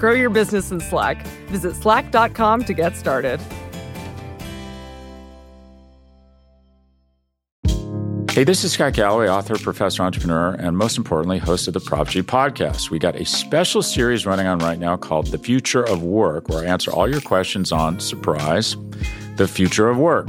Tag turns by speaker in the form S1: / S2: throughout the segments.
S1: Grow your business in Slack. Visit slack.com to get started.
S2: Hey, this is Scott Galloway, author, professor, entrepreneur, and most importantly, host of the Prop G podcast. We got a special series running on right now called The Future of Work, where I answer all your questions on surprise, the future of work.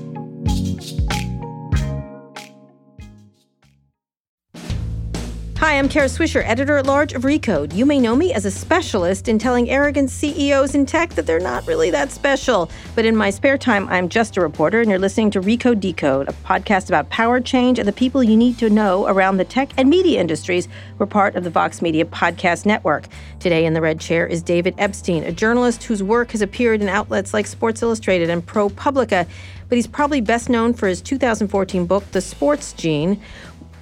S3: Hi, I'm Kara Swisher, editor at large of Recode. You may know me as a specialist in telling arrogant CEOs in tech that they're not really that special. But in my spare time, I'm just a reporter, and you're listening to Recode Decode, a podcast about power change and the people you need to know around the tech and media industries. We're part of the Vox Media Podcast Network. Today in the red chair is David Epstein, a journalist whose work has appeared in outlets like Sports Illustrated and ProPublica. But he's probably best known for his 2014 book, The Sports Gene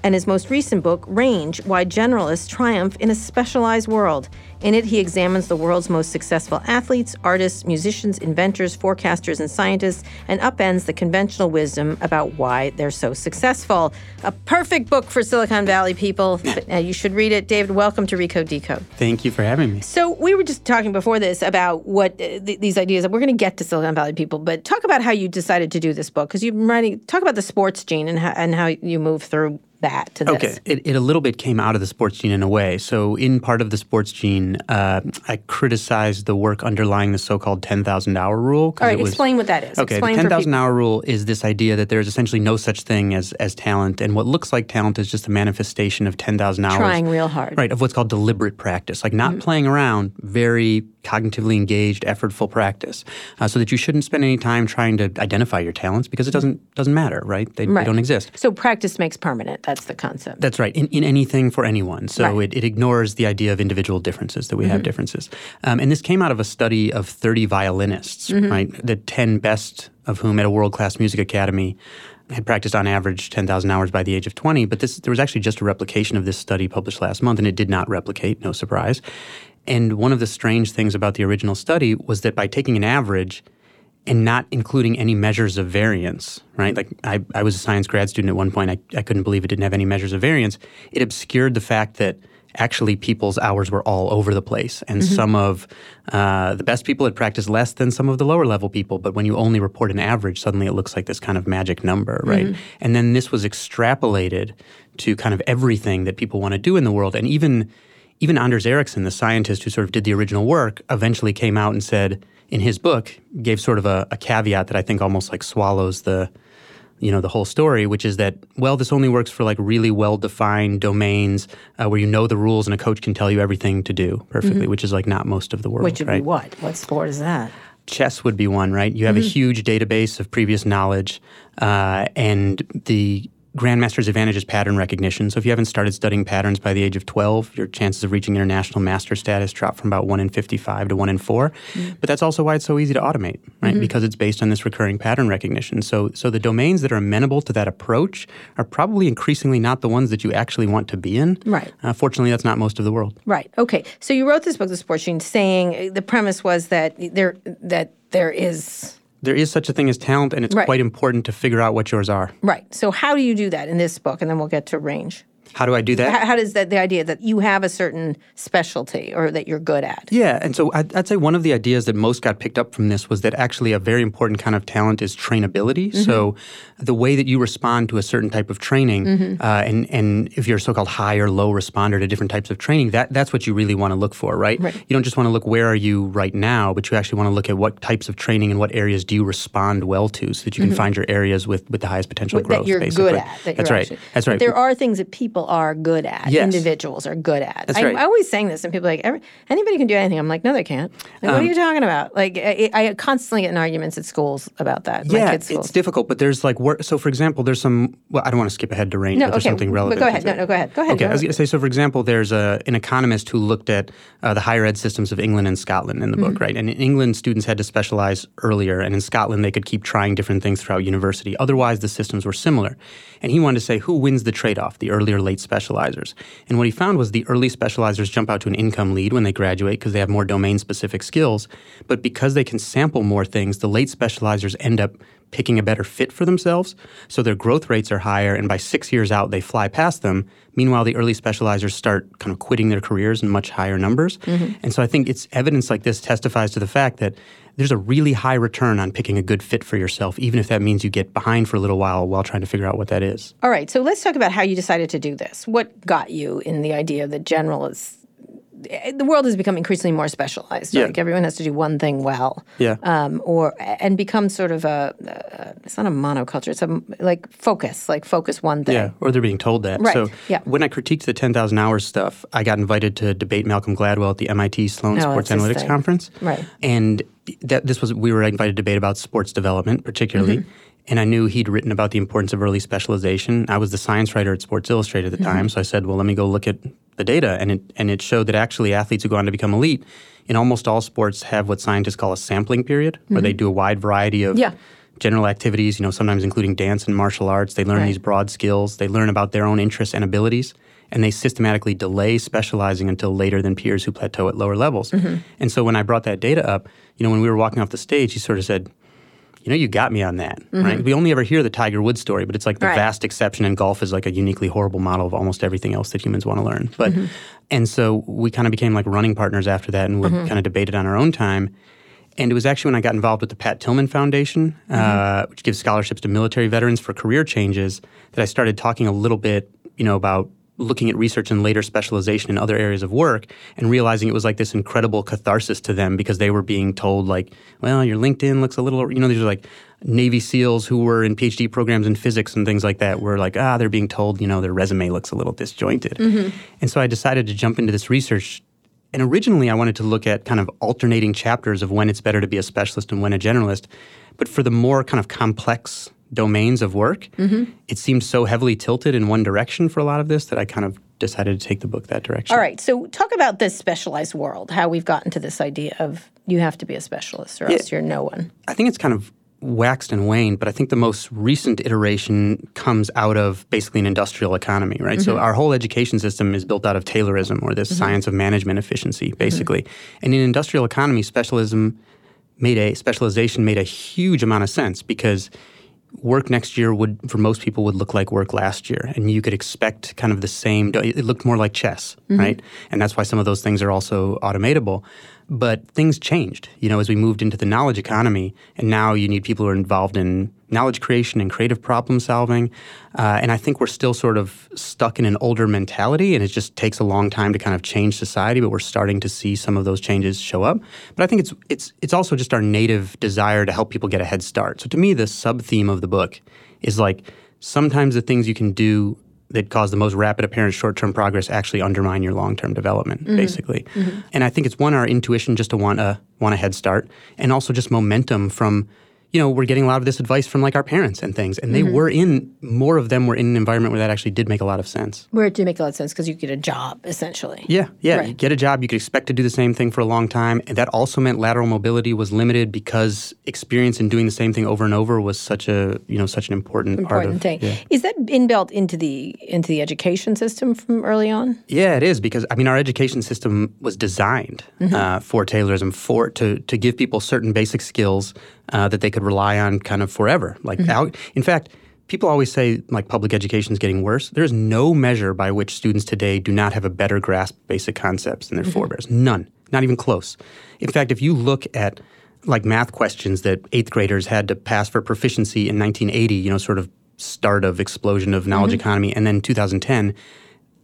S3: and his most recent book, Range Why Generalists Triumph in a Specialized World. In it, he examines the world's most successful athletes, artists, musicians, inventors, forecasters, and scientists, and upends the conventional wisdom about why they're so successful. A perfect book for Silicon Valley people. uh, you should read it. David, welcome to Recode Decode.
S4: Thank you for having me.
S3: So, we were just talking before this about what uh, th- these ideas, we're going to get to Silicon Valley people, but talk about how you decided to do this book, because you've been writing, talk about the sports gene and how, and how you move through that to this.
S4: Okay, it, it a little bit came out of the sports gene in a way. So, in part of the sports gene, uh, I criticized the work underlying the so-called 10,000 hour rule.
S3: All right,
S4: was,
S3: explain what that is.
S4: Okay,
S3: explain
S4: the ten
S3: thousand
S4: hour rule is this idea that there's essentially no such thing as, as talent, and what looks like talent is just a manifestation of 10,000 hours.
S3: Trying real hard.
S4: Right, of what's called deliberate practice, like not playing around, very cognitively engaged, effortful practice, uh, so that you shouldn't spend any time trying to identify your talents because it doesn't doesn't matter, right? They, they don't exist.
S3: So practice makes permanent. That's the concept.
S4: That's right. In, in anything for anyone. So
S3: Right.
S4: it, it ignores the idea of individual differences, that we have differences. Um, and this came out of a study of 30 violinists, right? The 10 best of whom at a world class music academy had practiced on average 10,000 hours by the age of 20. But this, there was actually just a replication of this study published last month, and it did not replicate, no surprise. And one of the strange things about the original study was that by taking an average, and not including any measures of variance, right? Like I, I was a science grad student at one point. I, I couldn't believe it didn't have any measures of variance. It obscured the fact that actually people's hours were all over the place. And some of uh, the best people had practiced less than some of the lower level people. But when you only report an average, suddenly it looks like this kind of magic number, right? And then this was extrapolated to kind of everything that people want to do in the world. And even even Anders Ericsson, the scientist who sort of did the original work, eventually came out and said in his book, gave sort of a, a caveat that I think almost like swallows the, you know, the whole story, which is that well, this only works for like really well-defined domains uh, where you know the rules and a coach can tell you everything to do perfectly, which is like not most of the world.
S3: Which would
S4: right?
S3: be what? What sport is that?
S4: chess would be one, right? You have a huge database of previous knowledge, uh, and the Grandmaster's advantage is pattern recognition. So if you haven't started studying patterns by the age of 12, your chances of reaching international master status drop from about 1 in 55 to 1 in 4. Mm-hmm. But that's also why it's so easy to automate, right? Mm-hmm. Because it's based on this recurring pattern recognition. So, so the domains that are amenable to that approach are probably increasingly not the ones that you actually want to be in.
S3: Right.
S4: Uh, fortunately, that's not most of the world.
S3: Right. Okay. So you wrote this book, The Sports Gene, saying uh, the premise was that there that there is
S4: There is such a thing as talent, and it's
S3: Right.
S4: quite important to figure out what yours are.
S3: right. So how do you do that in this book? And then we'll get to range.
S4: How do I do that?
S3: How, how does that the idea that you have a certain specialty or that you're good at?
S4: Yeah, and so I'd, I'd, say one of the ideas that most got picked up from this was that actually a very important kind of talent is trainability. Mm-hmm. So the way that you respond to a certain type of training, mm-hmm. uh, and and if you're a so-called high or low responder to different types of training, that that's what you really want to look for, right?
S3: right?
S4: You don't just want to look where are you right now, but you actually want to look at what types of training and what areas do you respond well to, so that you can mm-hmm. find your areas with with the highest potential growth.
S3: That you're
S4: basically.
S3: good at. That
S4: that's right.
S3: Actually,
S4: that's right.
S3: there are things that people are good at.
S4: Yes.
S3: Individuals are good at.
S4: That's
S3: I,
S4: right.
S3: I always saying this, and people are like anybody can do anything. I'm like, no, they can't. Like, um, what are you talking about? Like, I, I, constantly get in arguments at schools about that.
S4: Yeah, it's difficult, but there's like work. So, for example, there's some. Well, I don't want to skip ahead to range,
S3: no,
S4: but there's
S3: okay.
S4: something relevant.
S3: But go ahead. No, no, go ahead. Go ahead.
S4: Okay,
S3: go
S4: I was going to say. So, for example, there's a, an economist who looked at uh, the higher ed systems of England and Scotland in the mm-hmm. book, right? And in England, students had to specialize earlier, and in Scotland, they could keep trying different things throughout university. Otherwise, the systems were similar. And he wanted to say who wins the trade-off, the early or late specializers. And what he found was the early specializers jump out to an income lead when they graduate because they have more domain-specific skills. But because they can sample more things, the late specializers end up picking a better fit for themselves. So their growth rates are higher, and by six years out, they fly past them. Meanwhile, the early specializers start kind of quitting their careers in much higher numbers. Mm-hmm. And so I think it's evidence like this testifies to the fact that there's a really high return on picking a good fit for yourself, even if that means you get behind for a little while while trying to figure out what that is.
S3: All right, so let's talk about how you decided to do this. What got you in the idea that general is the world has become increasingly more specialized.
S4: Yeah.
S3: Like everyone has to do one thing well.
S4: Yeah.
S3: Um, or and become sort of a, uh, it's not a monoculture. It's a like focus, like focus one thing.
S4: Yeah. Or they're being told that.
S3: Right.
S4: So
S3: yeah.
S4: when I critiqued the 10,000 hours stuff, I got invited to debate Malcolm Gladwell at the MIT Sloan
S3: no,
S4: Sports Analytics Conference.
S3: Right.
S4: And that this was we were invited to debate about sports development, particularly. Mm-hmm. And I knew he'd written about the importance of early specialization. I was the science writer at Sports Illustrated at the mm-hmm. time, so I said, "Well, let me go look at the data." And it and it showed that actually athletes who go on to become elite in almost all sports have what scientists call a sampling period, mm-hmm. where they do a wide variety of
S3: yeah.
S4: general activities. You know, sometimes including dance and martial arts. They learn
S3: right.
S4: these broad skills. They learn about their own interests and abilities. And they systematically delay specializing until later than peers who plateau at lower levels.
S3: Mm-hmm.
S4: And so when I brought that data up, you know, when we were walking off the stage, he sort of said, you know, you got me on that, mm-hmm. right? We only ever hear the Tiger Woods story, but it's like the
S3: right.
S4: vast exception, and golf is like a uniquely horrible model of almost everything else that humans want to learn. But mm-hmm. and so we kind of became like running partners after that, and we mm-hmm. kind of debated on our own time. And it was actually when I got involved with the Pat Tillman Foundation, uh, mm-hmm. which gives scholarships to military veterans for career changes, that I started talking a little bit, you know, about looking at research and later specialization in other areas of work and realizing it was like this incredible catharsis to them because they were being told like well your linkedin looks a little you know these are like navy seals who were in phd programs in physics and things like that were like ah they're being told you know their resume looks a little disjointed.
S3: Mm-hmm.
S4: and so i decided to jump into this research. And originally i wanted to look at kind of alternating chapters of when it's better to be a specialist and when a generalist. But for the more kind of complex domains of work,
S3: mm-hmm.
S4: it seems so heavily tilted in one direction for a lot of this that I kind of decided to take the book that direction.
S3: All right. So talk about this specialized world, how we've gotten to this idea of you have to be a specialist or
S4: yeah.
S3: else you're no one.
S4: I think it's kind of waxed and waned, but I think the most recent iteration comes out of basically an industrial economy, right?
S3: Mm-hmm.
S4: So our whole education system is built out of Taylorism or this mm-hmm. science of management efficiency, basically. Mm-hmm. And in industrial economy, specialism made a specialization made a huge amount of sense because work next year would for most people would look like work last year. And you could expect kind of the same it looked more like chess
S3: mm-hmm.
S4: right? And that's why some of those things are also automatable but things changed, you know, as we moved into the knowledge economy, and now you need people who are involved in knowledge creation and creative problem solving. Uh, and I think we're still sort of stuck in an older mentality, and it just takes a long time to kind of change society. But we're starting to see some of those changes show up. But I think it's it's it's also just our native desire to help people get a head start. So to me, the sub theme of the book is like sometimes the things you can do that cause the most rapid apparent short-term progress actually undermine your long-term development
S3: mm-hmm.
S4: basically
S3: mm-hmm.
S4: and i think it's one our intuition just to want a want a head start and also just momentum from you know, we're getting a lot of this advice from like our parents and things, and they mm-hmm. were in more of them were in an environment where that actually did make a lot of sense.
S3: Where it did make a lot of sense because you get a job essentially.
S4: Yeah, yeah,
S3: right.
S4: you get a job, you could expect to do the same thing for a long time, and that also meant lateral mobility was limited because experience in doing the same thing over and over was such a you know such an important,
S3: important
S4: part of,
S3: thing.
S4: Yeah.
S3: Is that inbuilt into the into the education system from early on?
S4: Yeah, it is because I mean our education system was designed mm-hmm. uh, for Taylorism for to to give people certain basic skills uh, that they could rely on kind of forever. Like, mm-hmm. in fact, people always say like public education is getting worse. There's no measure by which students today do not have a better grasp of basic concepts than their mm-hmm. forebears. None, not even close. In fact, if you look at like math questions that eighth graders had to pass for proficiency in 1980, you know, sort of start of explosion of knowledge mm-hmm. economy, and then 2010,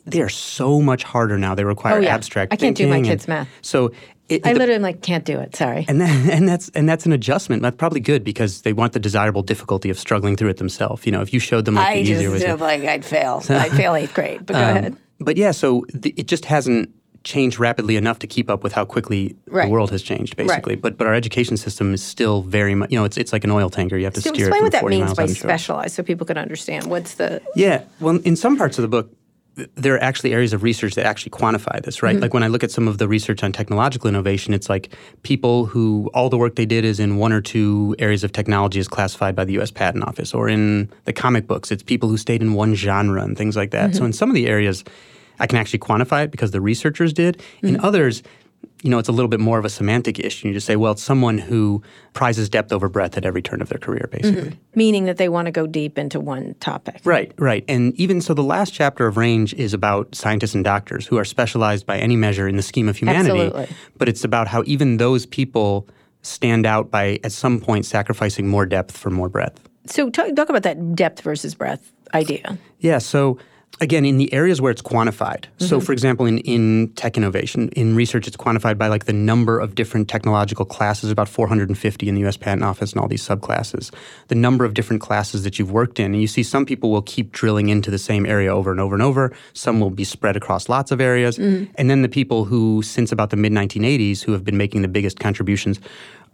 S4: they are so much harder now. They require
S3: oh, yeah.
S4: abstract.
S3: I can't
S4: do
S3: my kids' math.
S4: So
S3: it, I literally am like, can't do it. Sorry.
S4: And then, and that's and that's an adjustment. That's probably good because they want the desirable difficulty of struggling through it themselves. You know, if you showed them like
S3: I
S4: the easier
S3: ways,
S4: just
S3: like I'd fail. I'd fail eighth grade. But go um, ahead.
S4: But yeah, so it just hasn't changed rapidly enough to keep up with how quickly
S3: right.
S4: the world has changed, basically.
S3: Right.
S4: But but our education system is still very much, you know, it's it's like an oil tanker. You have to
S3: so
S4: steer
S3: explain
S4: it
S3: what that
S4: means
S3: by specialized, so people can understand. What's the
S4: yeah? Well, in some parts of the book, there are actually areas of research that actually quantify this, right? Mm-hmm. Like when I look at some of the research on technological innovation, it's like people who all the work they did is in one or two areas of technology is classified by the US Patent Office. Or in the comic books, it's people who stayed in one genre and things like that. Mm-hmm. So in some of the areas, I can actually quantify it because the researchers did. Mm-hmm. In others, you know, it's a little bit more of a semantic issue. You just say, well, it's someone who prizes depth over breadth at every turn of their career, basically. Mm-hmm.
S3: Meaning that they want to go deep into one topic.
S4: Right, right. And even so, the last chapter of Range is about scientists and doctors who are specialized by any measure in the scheme of humanity.
S3: Absolutely.
S4: But it's about how even those people stand out by, at some point, sacrificing more depth for more breadth.
S3: So, talk, talk about that depth versus breadth idea.
S4: Yeah, so again in the areas where it's quantified mm-hmm. so for example in, in tech innovation in research it's quantified by like the number of different technological classes about 450 in the us patent office and all these subclasses the number of different classes that you've worked in and you see some people will keep drilling into the same area over and over and over some will be spread across lots of areas mm-hmm. and then the people who since about the mid 1980s who have been making the biggest contributions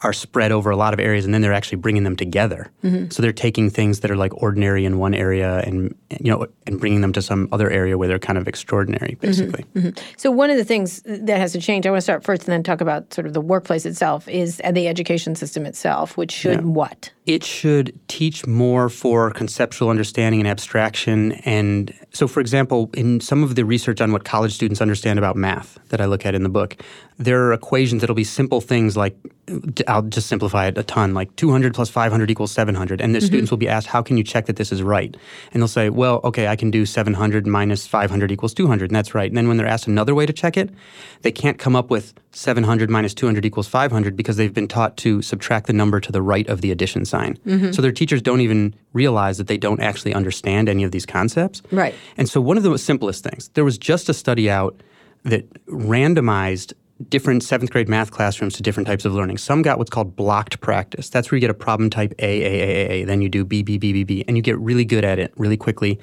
S4: are spread over a lot of areas and then they're actually bringing them together. Mm-hmm. So they're taking things that are like ordinary in one area and you know and bringing them to some other area where they're kind of extraordinary mm-hmm. basically.
S3: Mm-hmm. Mm-hmm. So one of the things that has to change, I want to start first and then talk about sort of the workplace itself is the education system itself, which should yeah. what?
S4: It should teach more for conceptual understanding and abstraction and so for example, in some of the research on what college students understand about math that I look at in the book, there are equations that'll be simple things like I'll just simplify it a ton, like 200 plus 500 equals 700. And the mm-hmm. students will be asked, how can you check that this is right? And they'll say, well, okay, I can do 700 minus 500 equals 200, and that's right. And then when they're asked another way to check it, they can't come up with 700 minus 200 equals 500 because they've been taught to subtract the number to the right of the addition sign. Mm-hmm. So their teachers don't even realize that they don't actually understand any of these concepts.
S3: Right.
S4: And so one of the simplest things, there was just a study out that randomized different seventh grade math classrooms to different types of learning. Some got what's called blocked practice. That's where you get a problem type A, A, A, A, A, then you do B, B, B, B, B, and you get really good at it really quickly.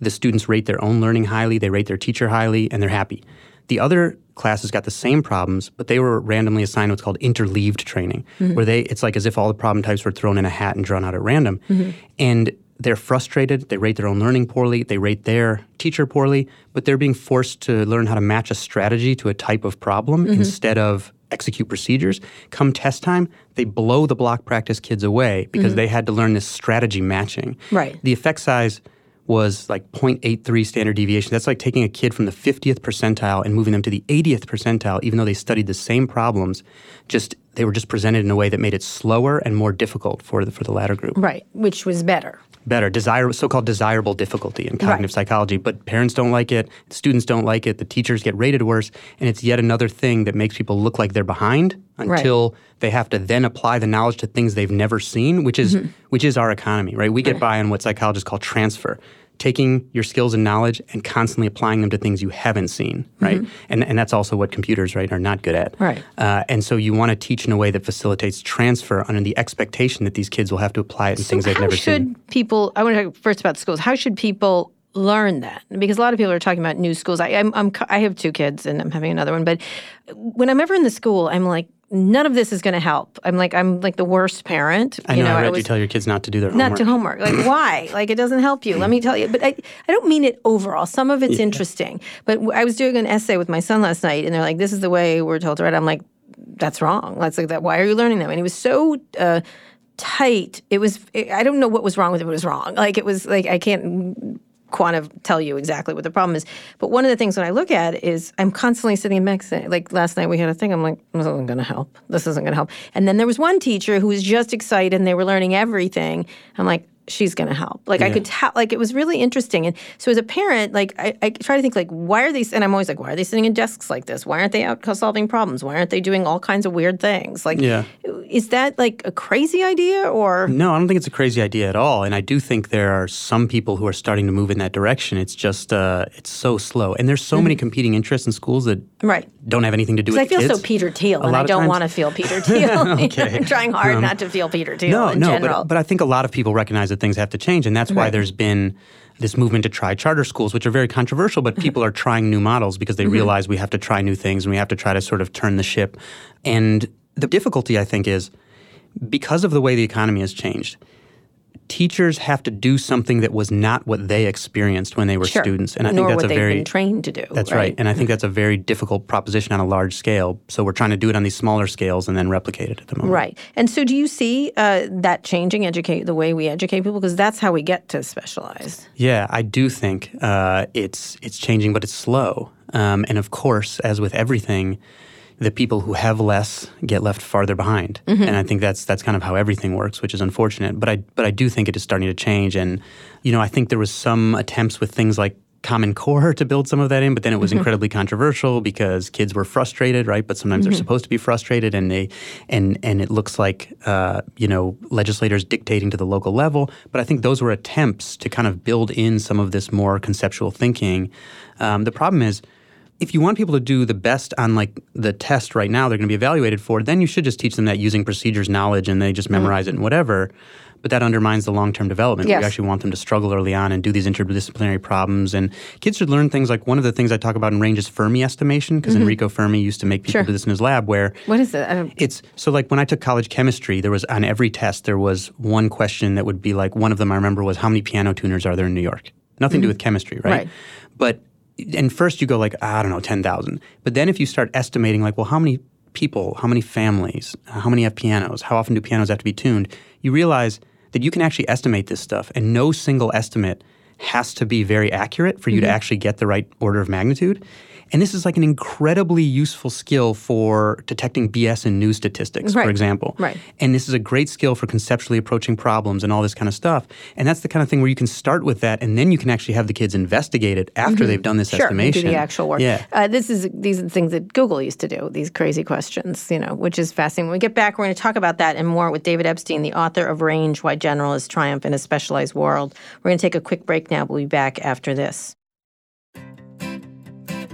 S4: The students rate their own learning highly, they rate their teacher highly, and they're happy. The other classes got the same problems, but they were randomly assigned what's called interleaved training, mm-hmm. where they it's like as if all the problem types were thrown in a hat and drawn out at random. Mm-hmm. And they're frustrated, they rate their own learning poorly, they rate their teacher poorly, but they're being forced to learn how to match a strategy to a type of problem mm-hmm. instead of execute procedures. Come test time, they blow the block practice kids away because mm-hmm. they had to learn this strategy matching.
S3: Right.
S4: The effect size was like 0.83 standard deviation. That's like taking a kid from the 50th percentile and moving them to the 80th percentile, even though they studied the same problems. Just they were just presented in a way that made it slower and more difficult for the for the latter group.
S3: Right, which was better
S4: better, desirable, so-called desirable difficulty in cognitive
S3: right.
S4: psychology. But parents don't like it, students don't like it, the teachers get rated worse, and it's yet another thing that makes people look like they're behind until
S3: right.
S4: they have to then apply the knowledge to things they've never seen, which is mm-hmm. which is our economy, right? We get by on what psychologists call transfer taking your skills and knowledge and constantly applying them to things you haven't seen, right? Mm-hmm. And, and that's also what computers, right, are not good at.
S3: Right. Uh,
S4: and so you want to teach in a way that facilitates transfer under the expectation that these kids will have to apply it in
S3: so
S4: things they've never seen.
S3: How should people, I want to talk first about schools. How should people learn that because a lot of people are talking about new schools. I, I'm, I'm I have two kids and I'm having another one, but when I'm ever in the school, I'm like, none of this is going to help. I'm like, I'm like the worst parent.
S4: I know. You know I read I was, you tell your kids not to do their
S3: homework.
S4: Not
S3: to homework. Like, why? Like, it doesn't help you. Let me tell you. But I, I don't mean it overall. Some of it's yeah. interesting. But I was doing an essay with my son last night, and they're like, "This is the way we're told to write." I'm like, "That's wrong. That's like that. Why are you learning them?" And he was so. Uh, tight it was i don't know what was wrong with it it was wrong like it was like i can't quanti- tell you exactly what the problem is. But one of the things when I look at is I'm constantly sitting back saying, like last night we had a thing, I'm like, this isn't going to help. This isn't going to help. And then there was one teacher who was just excited and they were learning everything. I'm like, she's going to help. Like I could tell, like it was really interesting. And so as a parent, like I, I try to think like, why are they, and I'm always like, why are they sitting in desks like this? Why aren't they out solving problems? Why aren't they doing all kinds of weird things? Like,
S4: Yeah.
S3: is that like a crazy idea or?
S4: No, I don't think it's a crazy idea at all. And I do think there are some people who are starting to move in that direction. It's just, uh, it's so slow. And there's so many competing interests in schools that
S3: Right.
S4: don't have anything to do with
S3: I feel
S4: kids.
S3: so Peter Thiel,
S4: A
S3: and I don't want to feel Peter Thiel.
S4: Okay.
S3: I'm trying hard not to feel Peter Thiel
S4: no,
S3: in
S4: no,
S3: general.
S4: but, but I think a lot of people recognize that things have to change, and that's why
S3: Right.
S4: there's been this movement to try charter schools, which are very controversial. But people are trying new models because they
S3: Mm-hmm.
S4: realize we have to try new things and we have to try to sort of turn the ship. And the difficulty, I think, is because of the way the economy has changed. Teachers have to do something that was not what they experienced when they were
S3: Sure.
S4: students, and I
S3: Nor
S4: think that's
S3: what
S4: a
S3: they've
S4: very
S3: been trained to do.
S4: that's right. And I think that's a very difficult proposition on a large scale. So we're trying to do it on these smaller scales and then replicate it at the moment.
S3: Right. And so do you see uh, that changing educate the way we educate people? Because that's how we get to specialize.
S4: Yeah, I do think uh, it's it's changing, but it's slow. Um, and of course, as with everything, the people who have less get left farther behind. And I think that's that's kind of how everything works, which is unfortunate. But I but I do think it is starting to change. And you know, I think there was some attempts with things like Common Core to build some of that in, but then it was incredibly controversial because kids were frustrated, right? But sometimes they're supposed to be frustrated, and they and and it looks like uh, you know legislators dictating to the local level. But I think those were attempts to kind of build in some of this more conceptual thinking. Um, the problem is if you want people to do the best on like the test right now they're going to be evaluated for, then you should just teach them that using procedures knowledge and they just mm-hmm. memorize it and whatever. But that undermines the long term development.
S3: Yes.
S4: We actually want them to struggle early on and do these interdisciplinary problems. And kids should learn things like one of the things I talk about in range is Fermi estimation, because mm-hmm. Enrico Fermi used to make people
S3: Sure.
S4: do this in his lab where
S3: What is it?
S4: It's so like when I took college chemistry, there was on every test there was one question that would be like one of them I remember was how many piano tuners are there in New York? Nothing to do mm-hmm. with chemistry, right?
S3: Right.
S4: But and first you go like I don't know ten thousand, but then if you start estimating like well how many people, how many families, how many have pianos, how often do pianos have to be tuned, you realize that you can actually estimate this stuff, and no single estimate has to be very accurate for you
S3: Mm-hmm.
S4: to actually get the right order of magnitude. And this is like an incredibly useful skill for detecting BS in news statistics,
S3: Right.
S4: for example.
S3: Right.
S4: And this is a great skill for conceptually approaching problems and all this kind of stuff. And that's the kind of thing where you can start with that, and then you can actually have the kids investigate it after they've done this
S3: Mm-hmm. sure,
S4: estimation.
S3: do the actual work.
S4: Yeah.
S3: Uh, this is these are the things that Google used to do. These crazy questions, you know, which is fascinating. When we get back, we're going to talk about that and more with David Epstein, the author of Range: Why Generalists Triumph in a Specialized World. We're going to take a quick break now. We'll be back after this.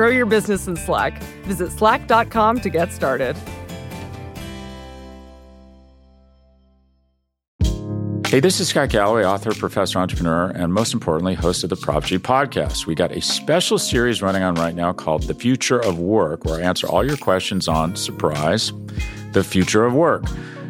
S1: Grow your business in Slack. Visit slack.com to get started.
S2: Hey, this is Scott Galloway, author, professor, entrepreneur, and most importantly, host of the Prop G podcast. We got a special series running on right now called The Future of Work, where I answer all your questions on surprise, the future of work.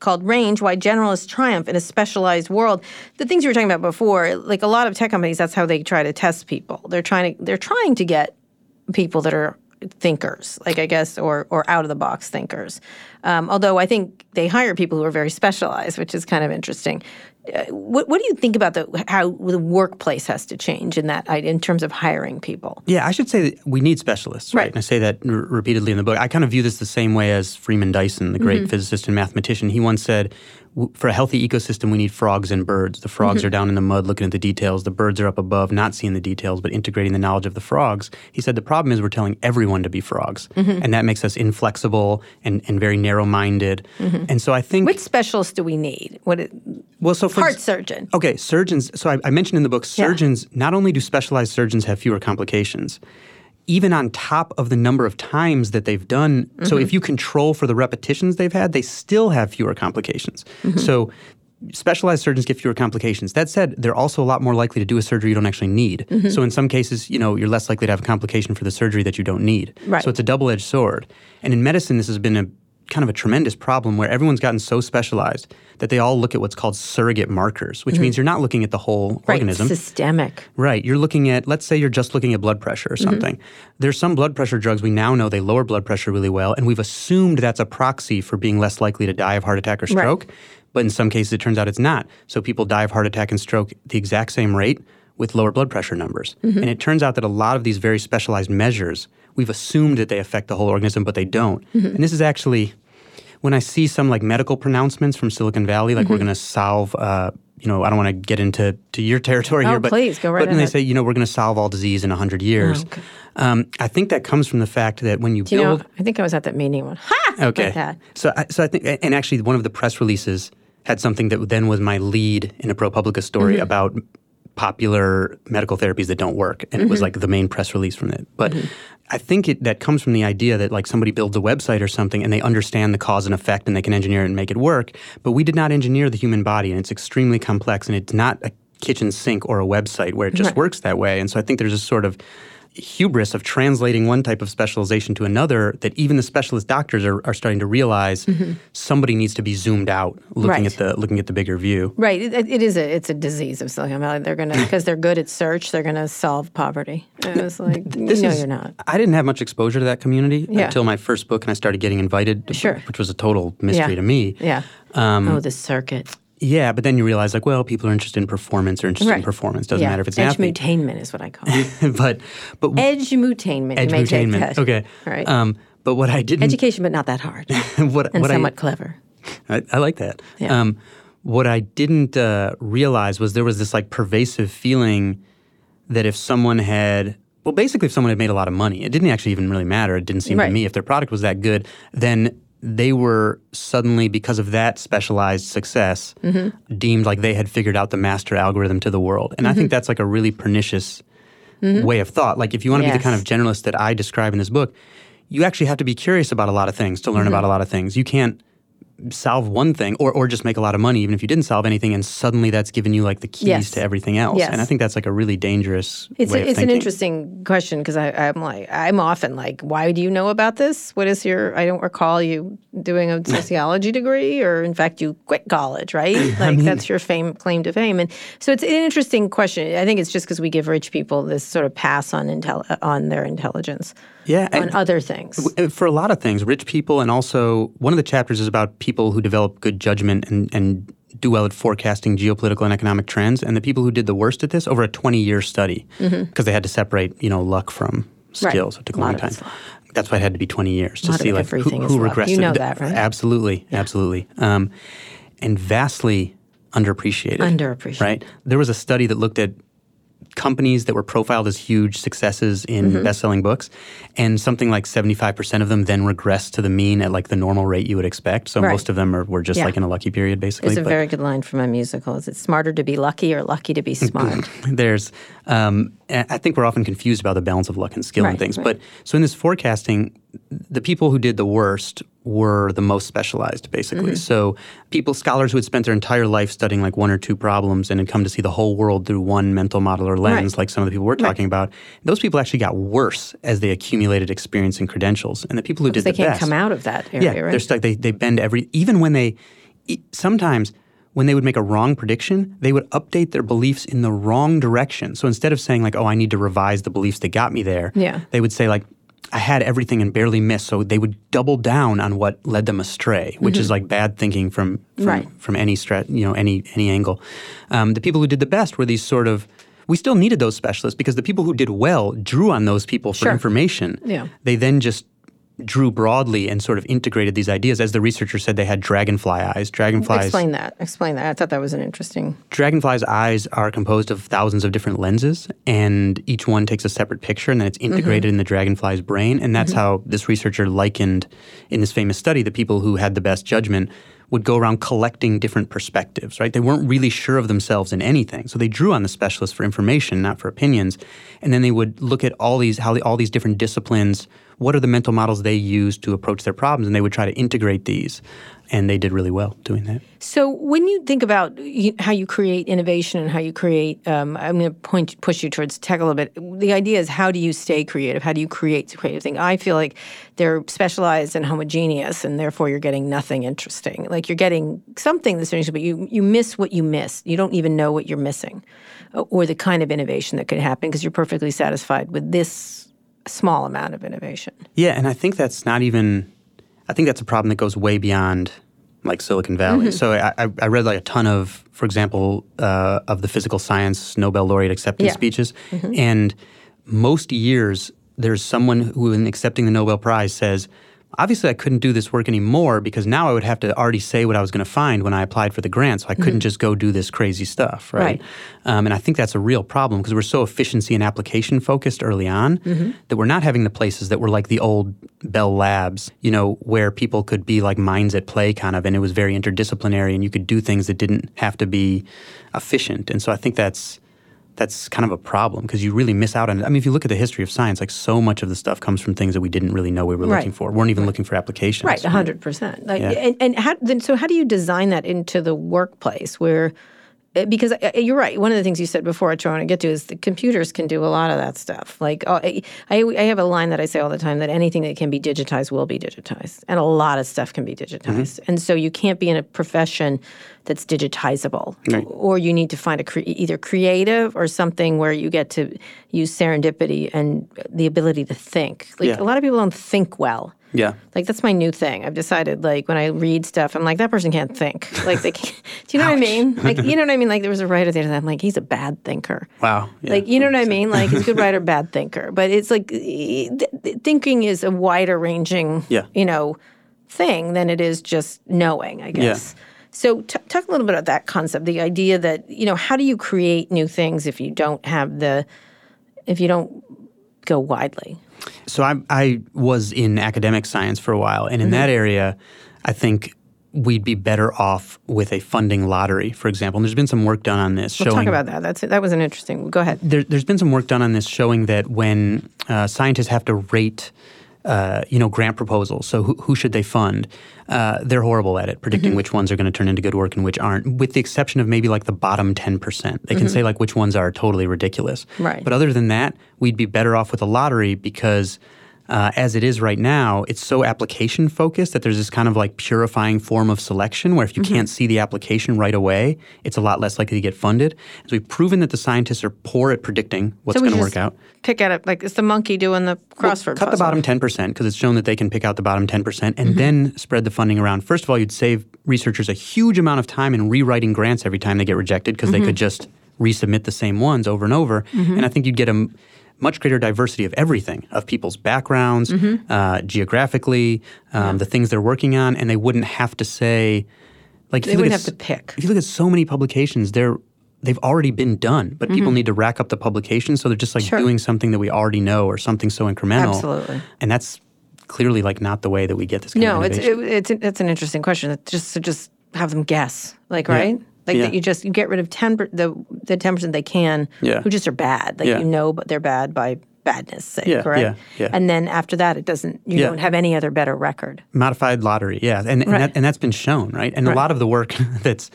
S3: called Range Why Generalists Triumph in a Specialized World. The things you were talking about before, like a lot of tech companies, that's how they try to test people. They're trying to they're trying to get people that are thinkers, like I guess, or or out of the box thinkers. Um, although I think they hire people who are very specialized, which is kind of interesting. Uh, what, what do you think about the how the workplace has to change in that in terms of hiring people?
S4: Yeah, I should say that we need specialists, right?
S3: Right.
S4: And I say that r- repeatedly in the book. I kind of view this the same way as Freeman Dyson, the great
S3: Mm-hmm.
S4: physicist and mathematician. He once said, for a healthy ecosystem, we need frogs and birds. The frogs
S3: Mm-hmm.
S4: are down in the mud looking at the details. The birds are up above, not seeing the details, but integrating the knowledge of the frogs. He said the problem is we're telling everyone to be frogs,
S3: Mm-hmm.
S4: and that makes us inflexible and, and very narrow-minded. And so I think
S3: Which specialists do we need? What it,
S4: well, so for
S3: heart surgeon?
S4: Okay, surgeons. So I, I mentioned in the book,
S3: Yeah.
S4: surgeons. Not only do specialized surgeons have fewer complications, even on top of the number of times that they've done.
S3: Mm-hmm.
S4: So if you control for the repetitions they've had, they still have fewer complications.
S3: Mm-hmm.
S4: So specialized surgeons get fewer complications. That said, they're also a lot more likely to do a surgery you don't actually need.
S3: Mm-hmm.
S4: So in some cases, you know, you're less likely to have a complication for the surgery that you don't need.
S3: Right.
S4: So it's a double-edged sword. And in medicine, this has been a kind of a tremendous problem where everyone's gotten so specialized that they all look at what's called surrogate markers, which means you're not looking at the whole
S3: Mm-hmm. Right,
S4: organism.
S3: systemic.
S4: Right. You're looking at, let's say you're just looking at blood pressure or something. There's some blood pressure drugs we now know they lower blood pressure really well, and we've assumed that's a proxy for being less likely to die of heart attack or stroke. But in some cases, it turns out it's not. So people die of heart attack and stroke the exact same rate with lower blood pressure numbers. And it turns out that a lot of these very specialized measures, we've assumed that they affect the whole organism, but they don't. And this is actually when I see some like medical pronouncements from Silicon Valley, like
S3: Mm-hmm.
S4: we're going to solve, uh, you know, I don't want to get into to your territory
S3: Oh,
S4: here, but
S3: please, go right
S4: But when they say, you know, we're going to solve all disease in hundred years,
S3: okay.
S4: um, I think that comes from the fact that when you
S3: Do you know,
S4: build,
S3: I think I was at that meeting went, ha!
S4: okay,
S3: Like
S4: so I, so I think, and actually, one of the press releases had something that then was my lead in a ProPublica story
S3: Mm-hmm.
S4: about popular medical therapies that don't work, and it was
S3: Mm-hmm.
S4: like the main press release from it. But I think it, that comes from the idea that like somebody builds a website or something, and they understand the cause and effect, and they can engineer it and make it work. But we did not engineer the human body, and it's extremely complex, and it's not a kitchen sink or a website where it just
S3: Right.
S4: works that way. And so I think there's a sort of hubris of translating one type of specialization to another that even the specialist doctors are, are starting to realize somebody needs to be zoomed out looking
S3: Right.
S4: at the looking at the bigger view.
S3: Right. It, it is a it's a disease of Silicon Valley. They're gonna because they're good at search. They're gonna solve poverty. And it's like
S4: This
S3: no,
S4: is-
S3: you're not.
S4: I didn't have much exposure to that community
S3: Yeah.
S4: until my first book, and I started getting invited, to-
S3: Sure.
S4: which was a total mystery
S3: Yeah.
S4: to me.
S3: Yeah.
S4: Um,
S3: oh, the circuit.
S4: Yeah, but then you realize, like, well, people are interested in performance or interested in performance. Doesn't
S3: yeah.
S4: matter if it's an athlete.
S3: Edgemutainment is what I call it.
S4: but but
S3: Edgemutainment. Take
S4: Okay.
S3: All right.
S4: Um, but what I didn't
S3: Education, but not that hard,
S4: what
S3: and
S4: what
S3: somewhat
S4: I
S3: clever.
S4: I, I like that.
S3: Yeah.
S4: Um, what I didn't uh, realize was there was this like pervasive feeling that if someone had, well, basically, if someone had made a lot of money, it didn't actually even really matter. It didn't seem
S3: Right.
S4: to me if their product was that good, then they were suddenly, because of that specialized success,
S3: Mm-hmm.
S4: deemed like they had figured out the master algorithm to the world. And I
S3: Mm-hmm.
S4: think that's like a really pernicious way of thought. Like if you want to be the kind of generalist that I describe in this book, you actually have to be curious about a lot of things to learn
S3: Mm-hmm.
S4: about a lot of things. You can't solve one thing or, or just make a lot of money even if you didn't solve anything and suddenly that's given you like the keys
S3: Yes.
S4: to everything else
S3: Yes.
S4: and i think that's like a really dangerous
S3: It's
S4: way
S3: a, it's an interesting question because I'm like I'm often like, why do you know about this? What is your? I don't recall you doing a sociology degree, or in fact, you quit college, right? Like that's your fame claim to fame, and so it's an interesting question. I think it's just because we give rich people this sort of pass on intel on their intelligence
S4: yeah
S3: on
S4: and
S3: other things.
S4: for a lot of things rich people and also one of the chapters is about people who develop good judgment and, and do well at forecasting geopolitical and economic trends and the people who did the worst at this over a 20 year study because they had to separate you know luck from
S3: Mm-hmm. Right.
S4: skills it took a
S3: A
S4: long time that's why it had to be 20 years to see like who, who regressed
S3: You know that, right?
S4: absolutely absolutely um, and vastly underappreciated
S3: Underappreciated.
S4: right there was a study that looked at companies that were profiled as huge successes in
S3: Mm-hmm.
S4: best-selling books and something like 75% of them then regressed to the mean at like the normal rate you would expect so
S3: Right.
S4: most of them are, were just
S3: Yeah.
S4: like in a lucky period basically
S3: There's a
S4: but
S3: very good line from a musical. Is it smarter to be lucky or lucky to be smart?
S4: there's um, I think we're often confused about the balance of luck and skill and things
S3: right.
S4: but so in this forecasting the people who did the worst were the most specialized basically
S3: Mm-hmm.
S4: so people scholars who had spent their entire life studying like one or two problems and had come to see the whole world through one mental model or lens
S3: Right.
S4: like some of the people we're talking about those people actually got worse as they accumulated experience and credentials and the people who did
S3: they
S4: the
S3: can't
S4: best
S3: come out of that area,
S4: yeah,
S3: right?
S4: they're stuck. They they bend every even when they sometimes when they would make a wrong prediction, they would update their beliefs in the wrong direction. So instead of saying like, "Oh, I need to revise the beliefs that got me there,"
S3: Yeah.
S4: they would say like. I had everything and barely missed, so they would double down on what led them astray, which is like bad thinking from from,
S3: Mm-hmm. Right.
S4: from any strat, you know, any any angle. Um, the people who did the best were these sort of. We still needed those specialists because the people who did well drew on those people for
S3: Sure.
S4: information.
S3: Yeah.
S4: They then just drew broadly and sort of integrated these ideas. As the researcher said, they had dragonfly eyes. Dragonflies.
S3: Explain that. Explain that. I thought that was an interesting.
S4: Dragonflies' eyes are composed of thousands of different lenses, and each one takes a separate picture, and then it's mm-hmm. integrated in the dragonfly's brain. And that's mm-hmm. how this researcher likened in this famous study the people who had the best judgment would go around collecting different perspectives, right? They weren't really sure of themselves in anything. So they drew on the specialist for information, not for opinions. And then they would look at all these how all these different disciplines, what are the mental models they use to approach their problems, and they would try to integrate these. And they did really well doing that.
S3: So when you think about how you create innovation and how you create, um, I'm going to point push you towards tech a little bit. The idea is how do you stay creative? How do you create creative thing? I feel like they're specialized and homogeneous, and therefore you're getting nothing interesting. Like you're getting something that's interesting, but you you miss what you miss. You don't even know what you're missing, or the kind of innovation that could happen because you're perfectly satisfied with this small amount of innovation.
S4: Yeah, and I think that's not even. I think that's a problem that goes way beyond like Silicon Valley. So I, I I read like a ton of, for example, uh, of the physical science Nobel laureate acceptance
S3: Yeah.
S4: speeches, and most years there's someone who, in accepting the Nobel Prize, says. Obviously, I couldn't do this work anymore because now I would have to already say what I was going to find when I applied for the grant. So I couldn't just go do this crazy stuff, right?
S3: Right.
S4: Um, and I think that's a real problem because we're so efficiency and application focused early on that we're not having the places that were like the old Bell Labs, you know, where people could be like minds at play kind of, and it was very interdisciplinary and you could do things that didn't have to be efficient. And so I think that's that's kind of a problem because you really miss out on it. I mean, if you look at the history of science, like so much of the stuff comes from things that we didn't really know we were
S3: Right.
S4: looking for, weren't even looking for applications.
S3: Right, hundred percent. Like,
S4: Yeah.
S3: and, and how then? So how do you design that into the workplace where? Eh, Because uh, you're right. One of the things you said before, which I want to get to, is the computers can do a lot of that stuff. Like, oh, I, I have a line that I say all the time that anything that can be digitized will be digitized, and a lot of stuff can be digitized. And so you can't be in a profession that's digitizable, or you need to find a cre- either creative or something where you get to use serendipity and the ability to think. Like
S4: Yeah.
S3: a lot of people don't think well.
S4: Yeah.
S3: Like that's my new thing. I've decided like when I read stuff, I'm like that person can't think. Like they, can't, do you know what I mean? Like you know what I mean? Like there was a writer the other day. I'm like he's a bad thinker.
S4: Wow. Yeah.
S3: Like you know what I mean? Like he's a good writer, bad thinker. But it's like th- th- thinking is a wider ranging,
S4: Yeah.
S3: you know, thing than it is just knowing. I guess. So t- talk a little bit about that concept. The idea that you know, how do you create new things if you don't have the, if you don't go widely?
S4: So I, I was in academic science for a while, and in that area, I think we'd be better off with a funding lottery, for example. And there's been some work done on this
S3: We'll
S4: showing
S3: talk about that. That's that was an interesting. Go ahead.
S4: there, there's been some work done on this showing that when uh, scientists have to rate, uh, you know, grant proposals, so who, who should they fund? Uh, they're horrible at it, predicting
S3: Mm-hmm.
S4: which ones are going to turn into good work and which aren't, with the exception of maybe like the bottom 10%. They can say like which ones are totally ridiculous.
S3: Mm-hmm. Right.
S4: But other than that, we'd be better off with a lottery because uh, as it is right now, it's so application focused that there's this kind of like purifying form of selection where if you
S3: Mm-hmm.
S4: can't see the application right away, it's a lot less likely to get funded. So we've proven that the scientists are poor at predicting what's
S3: So
S4: going to work out.
S3: Pick at it like it's the monkey doing the crossword.
S4: Cut the bottom 10% because it's shown that they can pick out the bottom 10% and
S3: Mm-hmm.
S4: then spread the funding around. First of all, you'd save researchers a huge amount of time in rewriting grants every time they get rejected because
S3: Mm-hmm.
S4: they could just resubmit the same ones over and over. And I think you'd get a m- much greater diversity of everything, of people's backgrounds,
S3: Mm-hmm.
S4: uh, geographically, um, the things they're working on, and they wouldn't have to say, like,
S3: They wouldn't
S4: at
S3: have to pick.
S4: If you look at so many publications, they're they've already been done, but people need to rack up the publications, so they're just like
S3: Mm-hmm. Sure.
S4: doing something that we already know or something so incremental.
S3: Absolutely.
S4: And that's clearly like not the way that we get this kind
S3: No,
S4: of
S3: it's it, it's it's an interesting question. It's just to just have them guess, like
S4: Yeah.
S3: right, like
S4: Yeah.
S3: that you just you get rid of ten per, the the ten percent they can,
S4: Yeah.
S3: who just are bad, like
S4: Yeah.
S3: you know, but they're bad by badness sake,
S4: Yeah,
S3: correct?
S4: yeah, yeah.
S3: And then after that, it doesn't. You
S4: Yeah.
S3: don't have any other better record.
S4: modified lottery, yeah, and and,
S3: Right.
S4: that, and that's been shown, right? And a lot of the work that's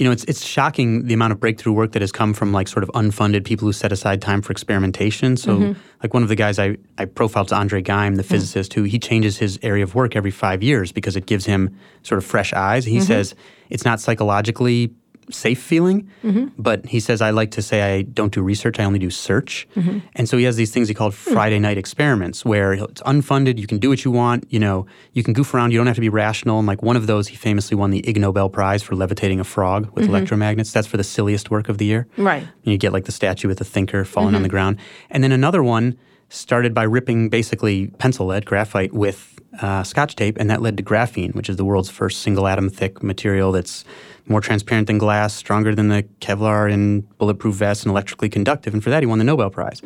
S4: you know, it's it's shocking the amount of breakthrough work that has come from like sort of unfunded people who set aside time for experimentation. So,
S3: Mm-hmm.
S4: like one of the guys I, I profiled is Andre Geim,
S3: Mm.
S4: the physicist, who he changes his area of work every five years because it gives him sort of fresh eyes.
S3: Mm-hmm.
S4: He says it's not psychologically safe feeling,
S3: Mm-hmm.
S4: but he says I like to say I don't do research, I only do search.
S3: Mm-hmm.
S4: And so he has these things he called
S3: Hmm.
S4: Friday night experiments where it's unfunded, you can do what you want, you know, you can goof around, you don't have to be rational. And like one of those, he famously won the Ig Nobel Prize for levitating a frog with
S3: Mm-hmm.
S4: electromagnets. That's for the silliest work of the year.
S3: Right.
S4: And you get like the statue with the thinker falling on the ground. And then another one started by ripping basically pencil lead, graphite, with uh, scotch tape, and that led to graphene, which is the world's first single atom thick material that's more transparent than glass, stronger than the Kevlar in bulletproof vests, and electrically conductive. And for that, he won the Nobel Prize.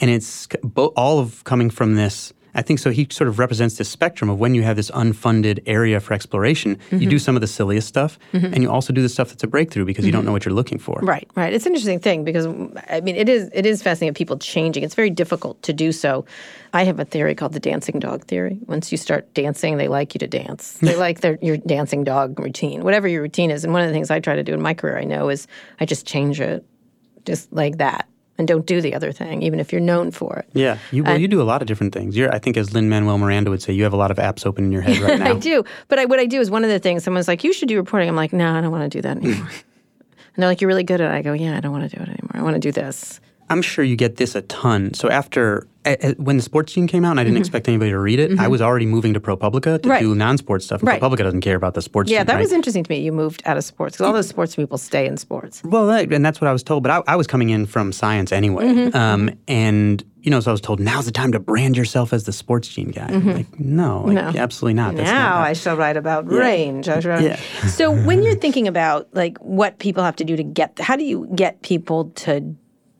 S4: And it's bo- all of coming from this. I think so. He sort of represents this spectrum of when you have this unfunded area for exploration, you mm-hmm. do some of the silliest stuff, mm-hmm. and you also do the stuff that's a breakthrough because you don't mm-hmm. know what you're looking for.
S3: Right, right. It's an interesting thing because I mean, it is it is fascinating. People changing. It's very difficult to do so. I have a theory called the dancing dog theory. Once you start dancing, they like you to dance. They like their your dancing dog routine, whatever your routine is. And one of the things I try to do in my career, I know, is I just change it, just like that, and don't do the other thing, even if you're known for it.
S4: Yeah, you, well, uh, you do a lot of different things. You're, I think, as Lin Manuel Miranda would say, you have a lot of apps open in your head right now.
S3: I do. But I, what I do is one of the things someone's like, you should do reporting. I'm like, no, I don't want to do that anymore. and they're like, you're really good at it. I go, yeah, I don't want to do it anymore. I want to do this.
S4: I'm sure you get this a ton. So after a- a- when the sports gene came out, and I didn't expect anybody to read it, I was already moving to ProPublica to
S3: Mm-hmm. Right.
S4: do non-sports stuff. And
S3: Right.
S4: ProPublica doesn't care about the sports. Gene.
S3: Yeah,
S4: team,
S3: that
S4: right?
S3: was interesting to me. You moved out of sports because all those sports people stay in sports.
S4: Well, that, and that's what I was told. But I, I was coming in from science anyway,
S3: Mm-hmm.
S4: um, and you know, so I was told now's the time to brand yourself as the sports gene guy. I'm Like, no, like,
S3: Mm-hmm. No.
S4: absolutely not. That's
S3: now
S4: not
S3: I shall write about range. I shall-
S4: Yeah.
S3: so when you're thinking about like what people have to do to get, how do you get people to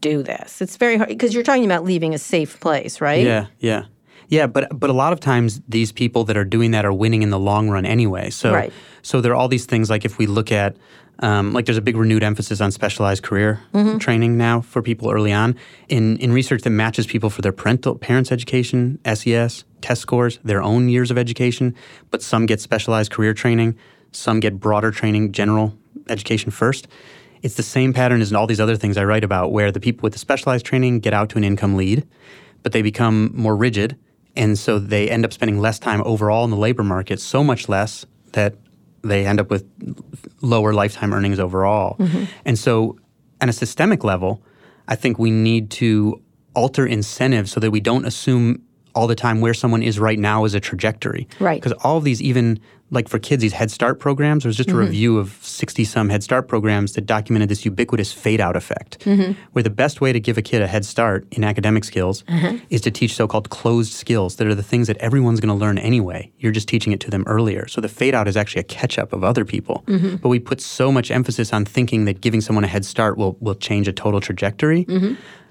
S3: do this? It's very hard because you're talking about leaving a safe place, right?
S4: Yeah, yeah, yeah. But but a lot of times these people that are doing that are winning in the long run anyway. So
S3: Right.
S4: so there are all these things like if we look at um, like there's a big renewed emphasis on specialized career
S3: Mm-hmm.
S4: training now for people early on in in research that matches people for their parental parents' education, SES, test scores, their own years of education. But some get specialized career training, some get broader training, general education first. It's the same pattern as in all these other things I write about, where the people with the specialized training get out to an income lead, but they become more rigid. And so they end up spending less time overall in the labor market, so much less that they end up with lower lifetime earnings overall. Mm-hmm. And so, on a systemic level, I think we need to alter incentives so that we don't assume all the time where someone is right now is a trajectory.
S3: Right.
S4: Because all of these, even like for kids, these Head Start programs, there was just a mm-hmm. review of 60 some Head Start programs that documented this ubiquitous fade out effect, mm-hmm. where the best way to give a kid a head start in academic skills uh-huh. is to teach so called closed skills that are the things that everyone's going to learn anyway. You're just teaching it to them earlier. So the fade out is actually a catch up of other people. Mm-hmm. But we put so much emphasis on thinking that giving someone a head start will, will change a total trajectory.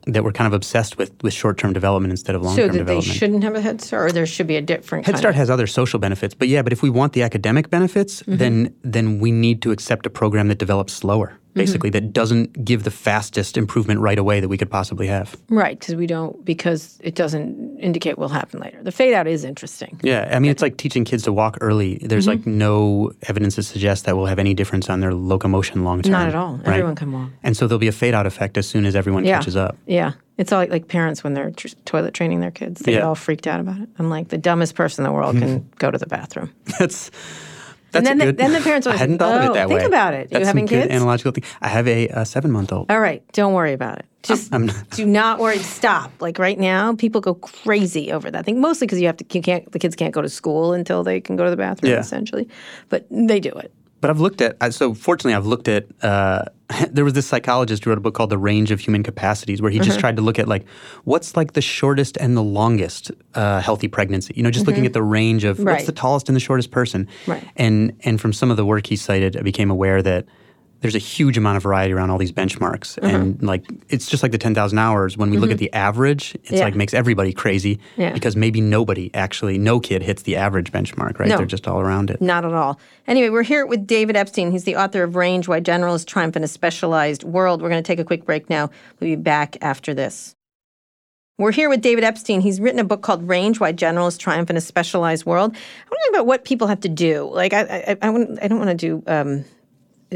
S4: That we're kind of obsessed with with short term development instead of long term development.
S3: So that they shouldn't have a head start, or there should be a different
S4: Head Start
S3: of-
S4: has other social benefits, but yeah, but if we want the academic benefits,
S3: Mm-hmm.
S4: then then we need to accept a program that develops slower,
S3: Mm-hmm.
S4: basically that doesn't give the fastest improvement right away that we could possibly have.
S3: right because we don't because it doesn't indicate what will happen later. The fade out is interesting.
S4: Yeah, I mean it's like teaching kids to walk early. There's like
S3: Mm-hmm.
S4: no evidence to suggest that will have any difference on their locomotion long term.
S3: Not at all.
S4: right?
S3: Everyone can walk.
S4: And so there'll be a fade out effect as soon as everyone
S3: Yeah.
S4: catches up.
S3: Yeah. It's all like, like parents when they're tr- toilet training their kids. They get all freaked out about it. I'm like, the dumbest person in the world can go to the bathroom.
S4: That's that's
S3: then
S4: a
S3: the- then the parents
S4: I hadn't thought of
S3: "Oh,
S4: it that
S3: think
S4: way.
S3: about it. You
S4: That's
S3: having
S4: some good
S3: kids?
S4: Analogical thing. I have a, a seven month old.
S3: All right. Don't worry about it. Just
S4: I'm-
S3: do not worry. Stop. Like right now, people go crazy over that. I think mostly because you have to, you can't, the kids can't go to school until they can go to the bathroom,
S4: Yeah.
S3: essentially. But they do it.
S4: But I've looked at, so fortunately, I've looked at, uh, there was this psychologist who wrote a book called The Range of Human Capacities, where he
S3: Mm-hmm.
S4: just tried to look at, like, what's like the shortest and the longest uh, healthy pregnancy? You know, just looking at the range of
S3: Mm-hmm. Right.
S4: what's the tallest and the shortest person.
S3: Right.
S4: And, and from some of the work he cited, I became aware that there's a huge amount of variety around all these benchmarks.
S3: Mm-hmm.
S4: And like, it's just like the 10,000 hours. When we look at the average, it's
S3: Yeah.
S4: like makes everybody crazy
S3: Yeah.
S4: because maybe nobody actually, no kid hits the average benchmark, right?
S3: No.
S4: They're just all around it.
S3: Not at all. Anyway, we're here with David Epstein. He's the author of Range Why Generalists Triumph in a Specialized World. We're going to take a quick break now. We'll be back after this. We're here with David Epstein. He's written a book called Range Why Generalists Triumph in a Specialized World. I want to talk about what people have to do. Like, I, I, I, I don't want to do. Um,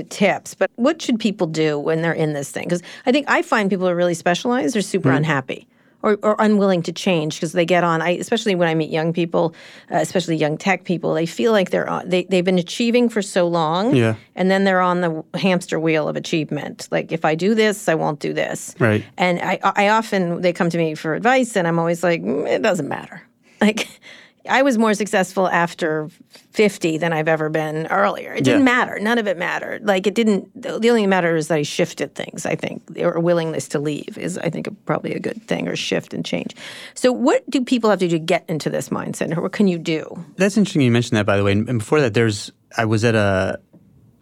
S3: tips, but what should people do when they're in this thing? Because I think I find people are really specialized are super unhappy or, or unwilling to change because they get on. I especially when I meet young people, uh, especially young tech people, they feel like they're on, they they've been achieving for so long,
S4: Yeah.
S3: and then they're on the hamster wheel of achievement. Like if I do this, I won't do this,
S4: Right.
S3: And I I often they come to me for advice, and I'm always like, "Mm, it doesn't matter, like. I was more successful after 50 than I've ever been earlier. It didn't
S4: Yeah.
S3: matter. None of it mattered. Like it didn't, the only thing that mattered is that I shifted things, I think, or willingness to leave is, I think, probably a good thing, or shift and change. So, what do people have to do to get into this mindset, or what can you do?
S4: That's interesting you mentioned that, by the way. And before that, there's I was at a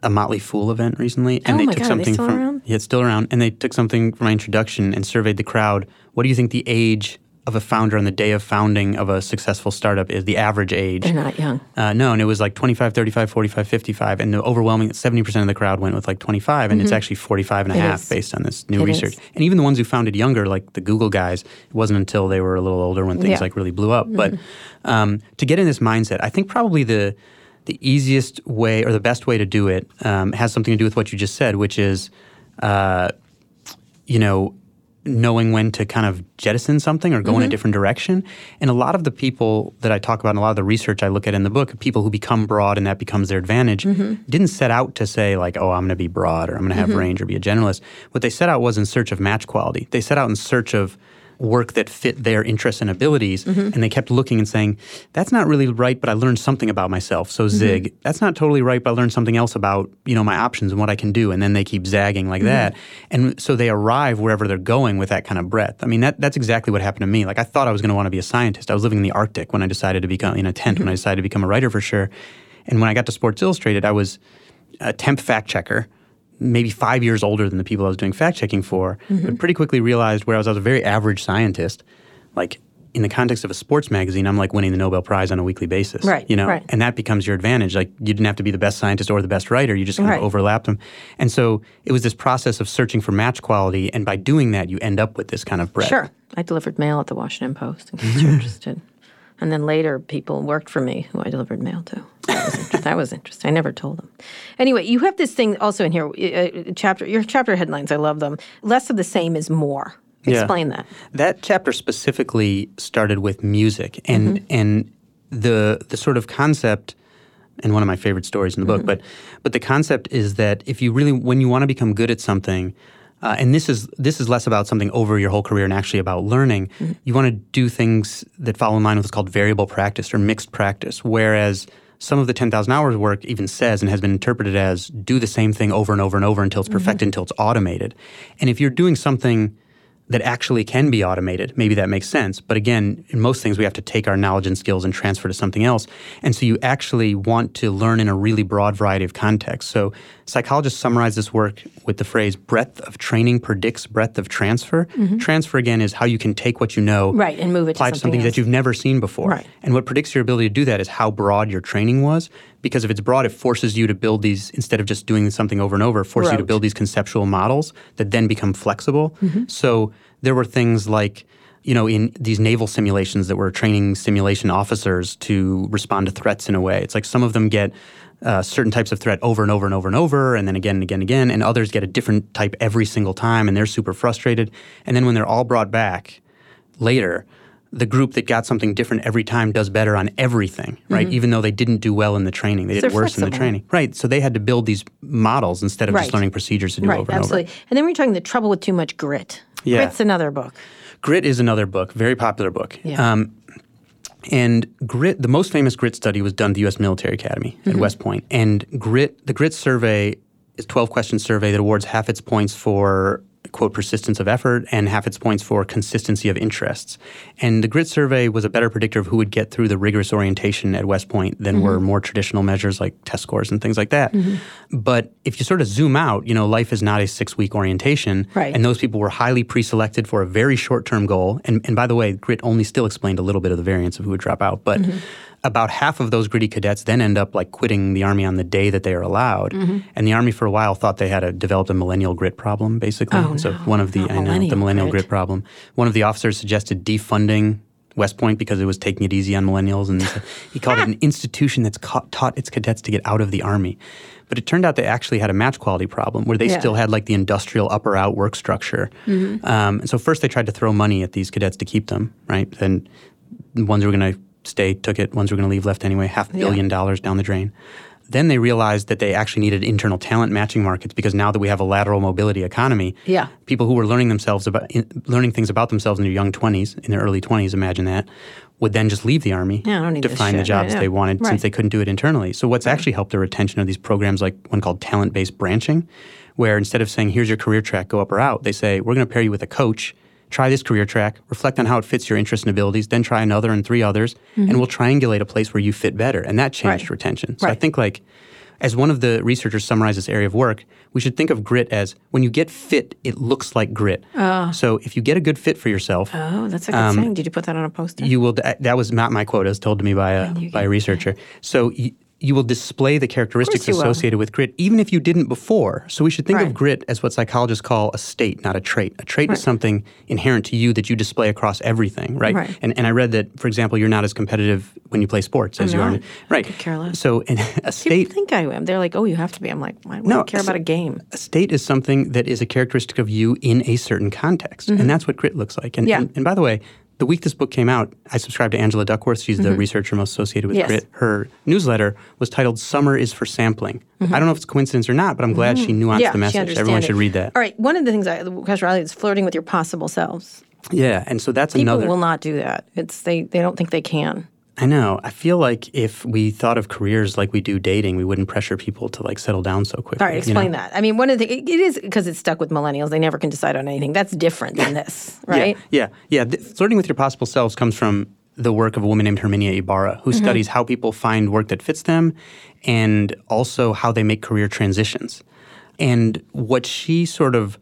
S4: a Motley Fool event recently, and
S3: Oh
S4: they took
S3: God, they
S4: something
S3: still
S4: from
S3: around?
S4: yeah, it's still around, and they took something from my introduction and surveyed the crowd. What do you think the age of a founder on the day of founding of a successful startup is? The average age?
S3: They're not young.
S4: Uh, no, and it was like 25, 35, 45, 55. And the overwhelming 70% of the crowd went with like 25, and it's actually 45 and a
S3: Mm-hmm. It
S4: half
S3: is.
S4: based on this new
S3: It
S4: research.
S3: is.
S4: And even the ones who founded younger, like the Google guys, it wasn't until they were a little older when things
S3: Yeah. Mm-hmm.
S4: like really blew up. But um, to get in this mindset, I think probably the the easiest way or the best way to do it um, has something to do with what you just said, which is, uh, you know, knowing when to kind of jettison something or go in a mm-hmm. different direction. And a lot of the people that I talk about and a lot of the research I look at in the book, people who become broad and that becomes their advantage, mm-hmm. didn't set out to say like, oh, I'm going to be broad or I'm going to have mm-hmm. range or be a generalist. What they set out was in search of match quality. They set out in search of work that fit their interests and abilities mm-hmm. and they kept looking and saying that's not really right but i learned something about myself. So mm-hmm. zig that's not totally right but i learned something else about you know my options and what i can do. And then they keep zagging like mm-hmm. that. And so they arrive wherever they're going with that kind of breadth. I mean that, that's exactly what happened to me. Like i thought i was going to want to be a scientist. I was living in the arctic when i decided to become in a tent when i decided to become a writer for sure. And when i got to sports illustrated i was a temp fact checker maybe five years older than the people I was doing fact checking for,
S3: Mm-hmm.
S4: but pretty quickly realized where I was, I was a very average scientist. Like in the context of a sports magazine, I'm like winning the Nobel Prize on a weekly basis.
S3: Right,
S4: You know,
S3: right.
S4: and that becomes your advantage. Like you didn't have to be the best scientist or the best writer. You just kind
S3: Right.
S4: of overlapped them. And so it was this process of searching for match quality. And by doing that, you end up with this kind of breadth.
S3: Sure. I delivered mail at the Washington Post in case you're interested. And then later, people worked for me who I delivered mail to. That was, inter- that was interesting. I never told them. Anyway, you have this thing also in here, uh, uh chapter. Your chapter headlines, I love them. Less of the same is more.
S4: Yeah.
S3: Explain that.
S4: That chapter specifically started with music and mm-hmm. and the the sort of concept and one of my favorite stories in the mm-hmm. book but but the concept is that if you really when you want to become good at something uh, and this is this is less about something over your whole career and actually about learning. You want to do things that follow in line with what's called variable practice or mixed practice. Whereas some of the 10,000 hours work even says and has been interpreted as do the same thing over and over and over until it's perfected, until it's automated. And if you're doing something that actually can be automated, maybe that makes sense. But again, in most things, we have to take our knowledge and skills and transfer to something else. And so you actually want to learn in a really broad variety of contexts. So psychologists summarize this work with the phrase breadth of training predicts breadth of transfer. Mm-hmm. Transfer, again, is how you can take what you know
S3: Right, and move it to
S4: apply to
S3: something
S4: something that you've never seen before.
S3: Right.
S4: And what predicts your ability to do that is how broad your training was. Because if it's broad, it forces you to build these, instead of just doing something over and over, it forces you to build these conceptual models that then become flexible. Mm-hmm. So there were things like, you know, in these naval simulations that were training simulation officers to respond to threats in a way. It's like some of them get uh, certain types of threat over and over and over and over, and then again and again and again, and others get a different type every single time, and they're super frustrated. And then when they're all brought back later, the group that got something different every time does better on everything, right? Even though they didn't do well in the training, they did
S3: Mm-hmm.
S4: Worse in the training, right? So they had to build these models instead of
S3: Right.
S4: just learning procedures to do
S3: Right,
S4: over and over.
S3: absolutely.
S4: over.
S3: And then we're talking the trouble with too much grit.
S4: Yeah.
S3: Grit's another book.
S4: Grit is another book, very popular book.
S3: Yeah.
S4: Um, and grit, the most famous grit study was done at the U.S. Military Academy at
S3: Mm-hmm.
S4: West Point. And grit, the grit survey is a 12 question survey that awards half its points for quote persistence of effort and half its points for consistency of interests. And the grit survey was a better predictor of who would get through the rigorous orientation at West Point than
S3: Mm-hmm.
S4: were more traditional measures like test scores and things like that. But if you sort of zoom out, you know, life is not a six week orientation.
S3: Right.
S4: And those people were highly pre-selected for a very short-term goal. And, and by the way, grit only still explained a little bit of the variance of who would drop out. But
S3: Mm-hmm.
S4: About half of those gritty cadets then end up like quitting the army on the day that they are allowed.
S3: Mm-hmm.
S4: And the army for a while thought they had a, developed a millennial grit problem, basically.
S3: Oh,
S4: so
S3: no,
S4: one of the I know
S3: millennial
S4: the millennial
S3: grit.
S4: grit problem. One of the officers suggested defunding. West Point because it was taking it easy on millennials, and he called it an institution that's ca- taught its cadets to get out of the army. But it turned out they actually had a match quality problem where they
S3: Yeah.
S4: still had like the industrial upper out work structure.
S3: Mm-hmm.
S4: Um, and so first they tried to throw money at these cadets to keep them, right? Then the ones who were going to stay took it. Ones were going to leave left anyway. Half a
S3: Yeah.
S4: billion dollars down the drain. then they realized that they actually needed internal talent matching markets because now that we have a lateral mobility economy,
S3: Yeah.
S4: people who were learning themselves about in, learning things about themselves in their young 20s, in their early 20s, imagine that, would then just leave the army
S3: Yeah, I don't need
S4: to find the
S3: shit.
S4: jobs
S3: Right,
S4: they wanted
S3: Right.
S4: since they couldn't do it internally. So what's actually helped the retention of these programs like one called talent-based branching, where instead of saying here's your career track, go up or out, they say we're going to pair you with a coach. Try this career track, reflect on how it fits your interests and abilities, then try another and three others, and we'll triangulate a place where you fit better. And that changed
S3: Mm-hmm. Right.
S4: retention. So I think like as one of the researchers summarized this area of work, we should think of grit as when you get fit, it looks like grit. So if you get a good fit for yourself,
S3: Oh, that's a good thing. Did you put that on a poster?
S4: you will. That was not my quote. It was told to me by a by a researcher. So. You, you will display the characteristics
S3: will.
S4: associated with grit, even if you didn't before. So we should think
S3: Right.
S4: of grit as what psychologists call a state, not a trait. A trait is something inherent to you that you display across everything, right?
S3: Right.
S4: And, and I read that, for example, you're not as competitive when you play sports as you are.
S3: not.
S4: Right.
S3: Could care less.
S4: So in a
S3: People
S4: state,
S3: think I am. They're like, oh, you have to be. I'm like, why would
S4: No,
S3: I care
S4: so-
S3: about a game?
S4: a state is something that is a characteristic of you in a certain context. And that's what grit looks like. And,
S3: Mm-hmm. Yeah.
S4: and, and by the way, the week this book came out, I subscribed to Angela Duckworth. She's the researcher most associated with
S3: Mm-hmm. Yes.
S4: grit. Her newsletter was titled Summer is for Sampling. I don't know if it's coincidence or not, but I'm glad she nuanced
S3: Mm-hmm. yeah,
S4: the message. Everyone
S3: it.
S4: should read that.
S3: All right. One of the things I, question Riley is flirting with your possible selves.
S4: Yeah. And so that's
S3: People
S4: another.
S3: People will not do that. It's they. They don't think they can.
S4: I know. I feel like if we thought of careers like we do dating, we wouldn't pressure people to like settle down so quickly.
S3: All right,
S4: you know?
S3: explain that. I mean, one of the it, it is because it's stuck with millennials. They never can decide on anything. That's different than this, right?
S4: Yeah, yeah. yeah. Th- flirting with your possible selves comes from the work of a woman named Herminia Ibarra,
S3: Mm-hmm.
S4: who studies how people find work that fits them and also how they make career transitions. And what she sort of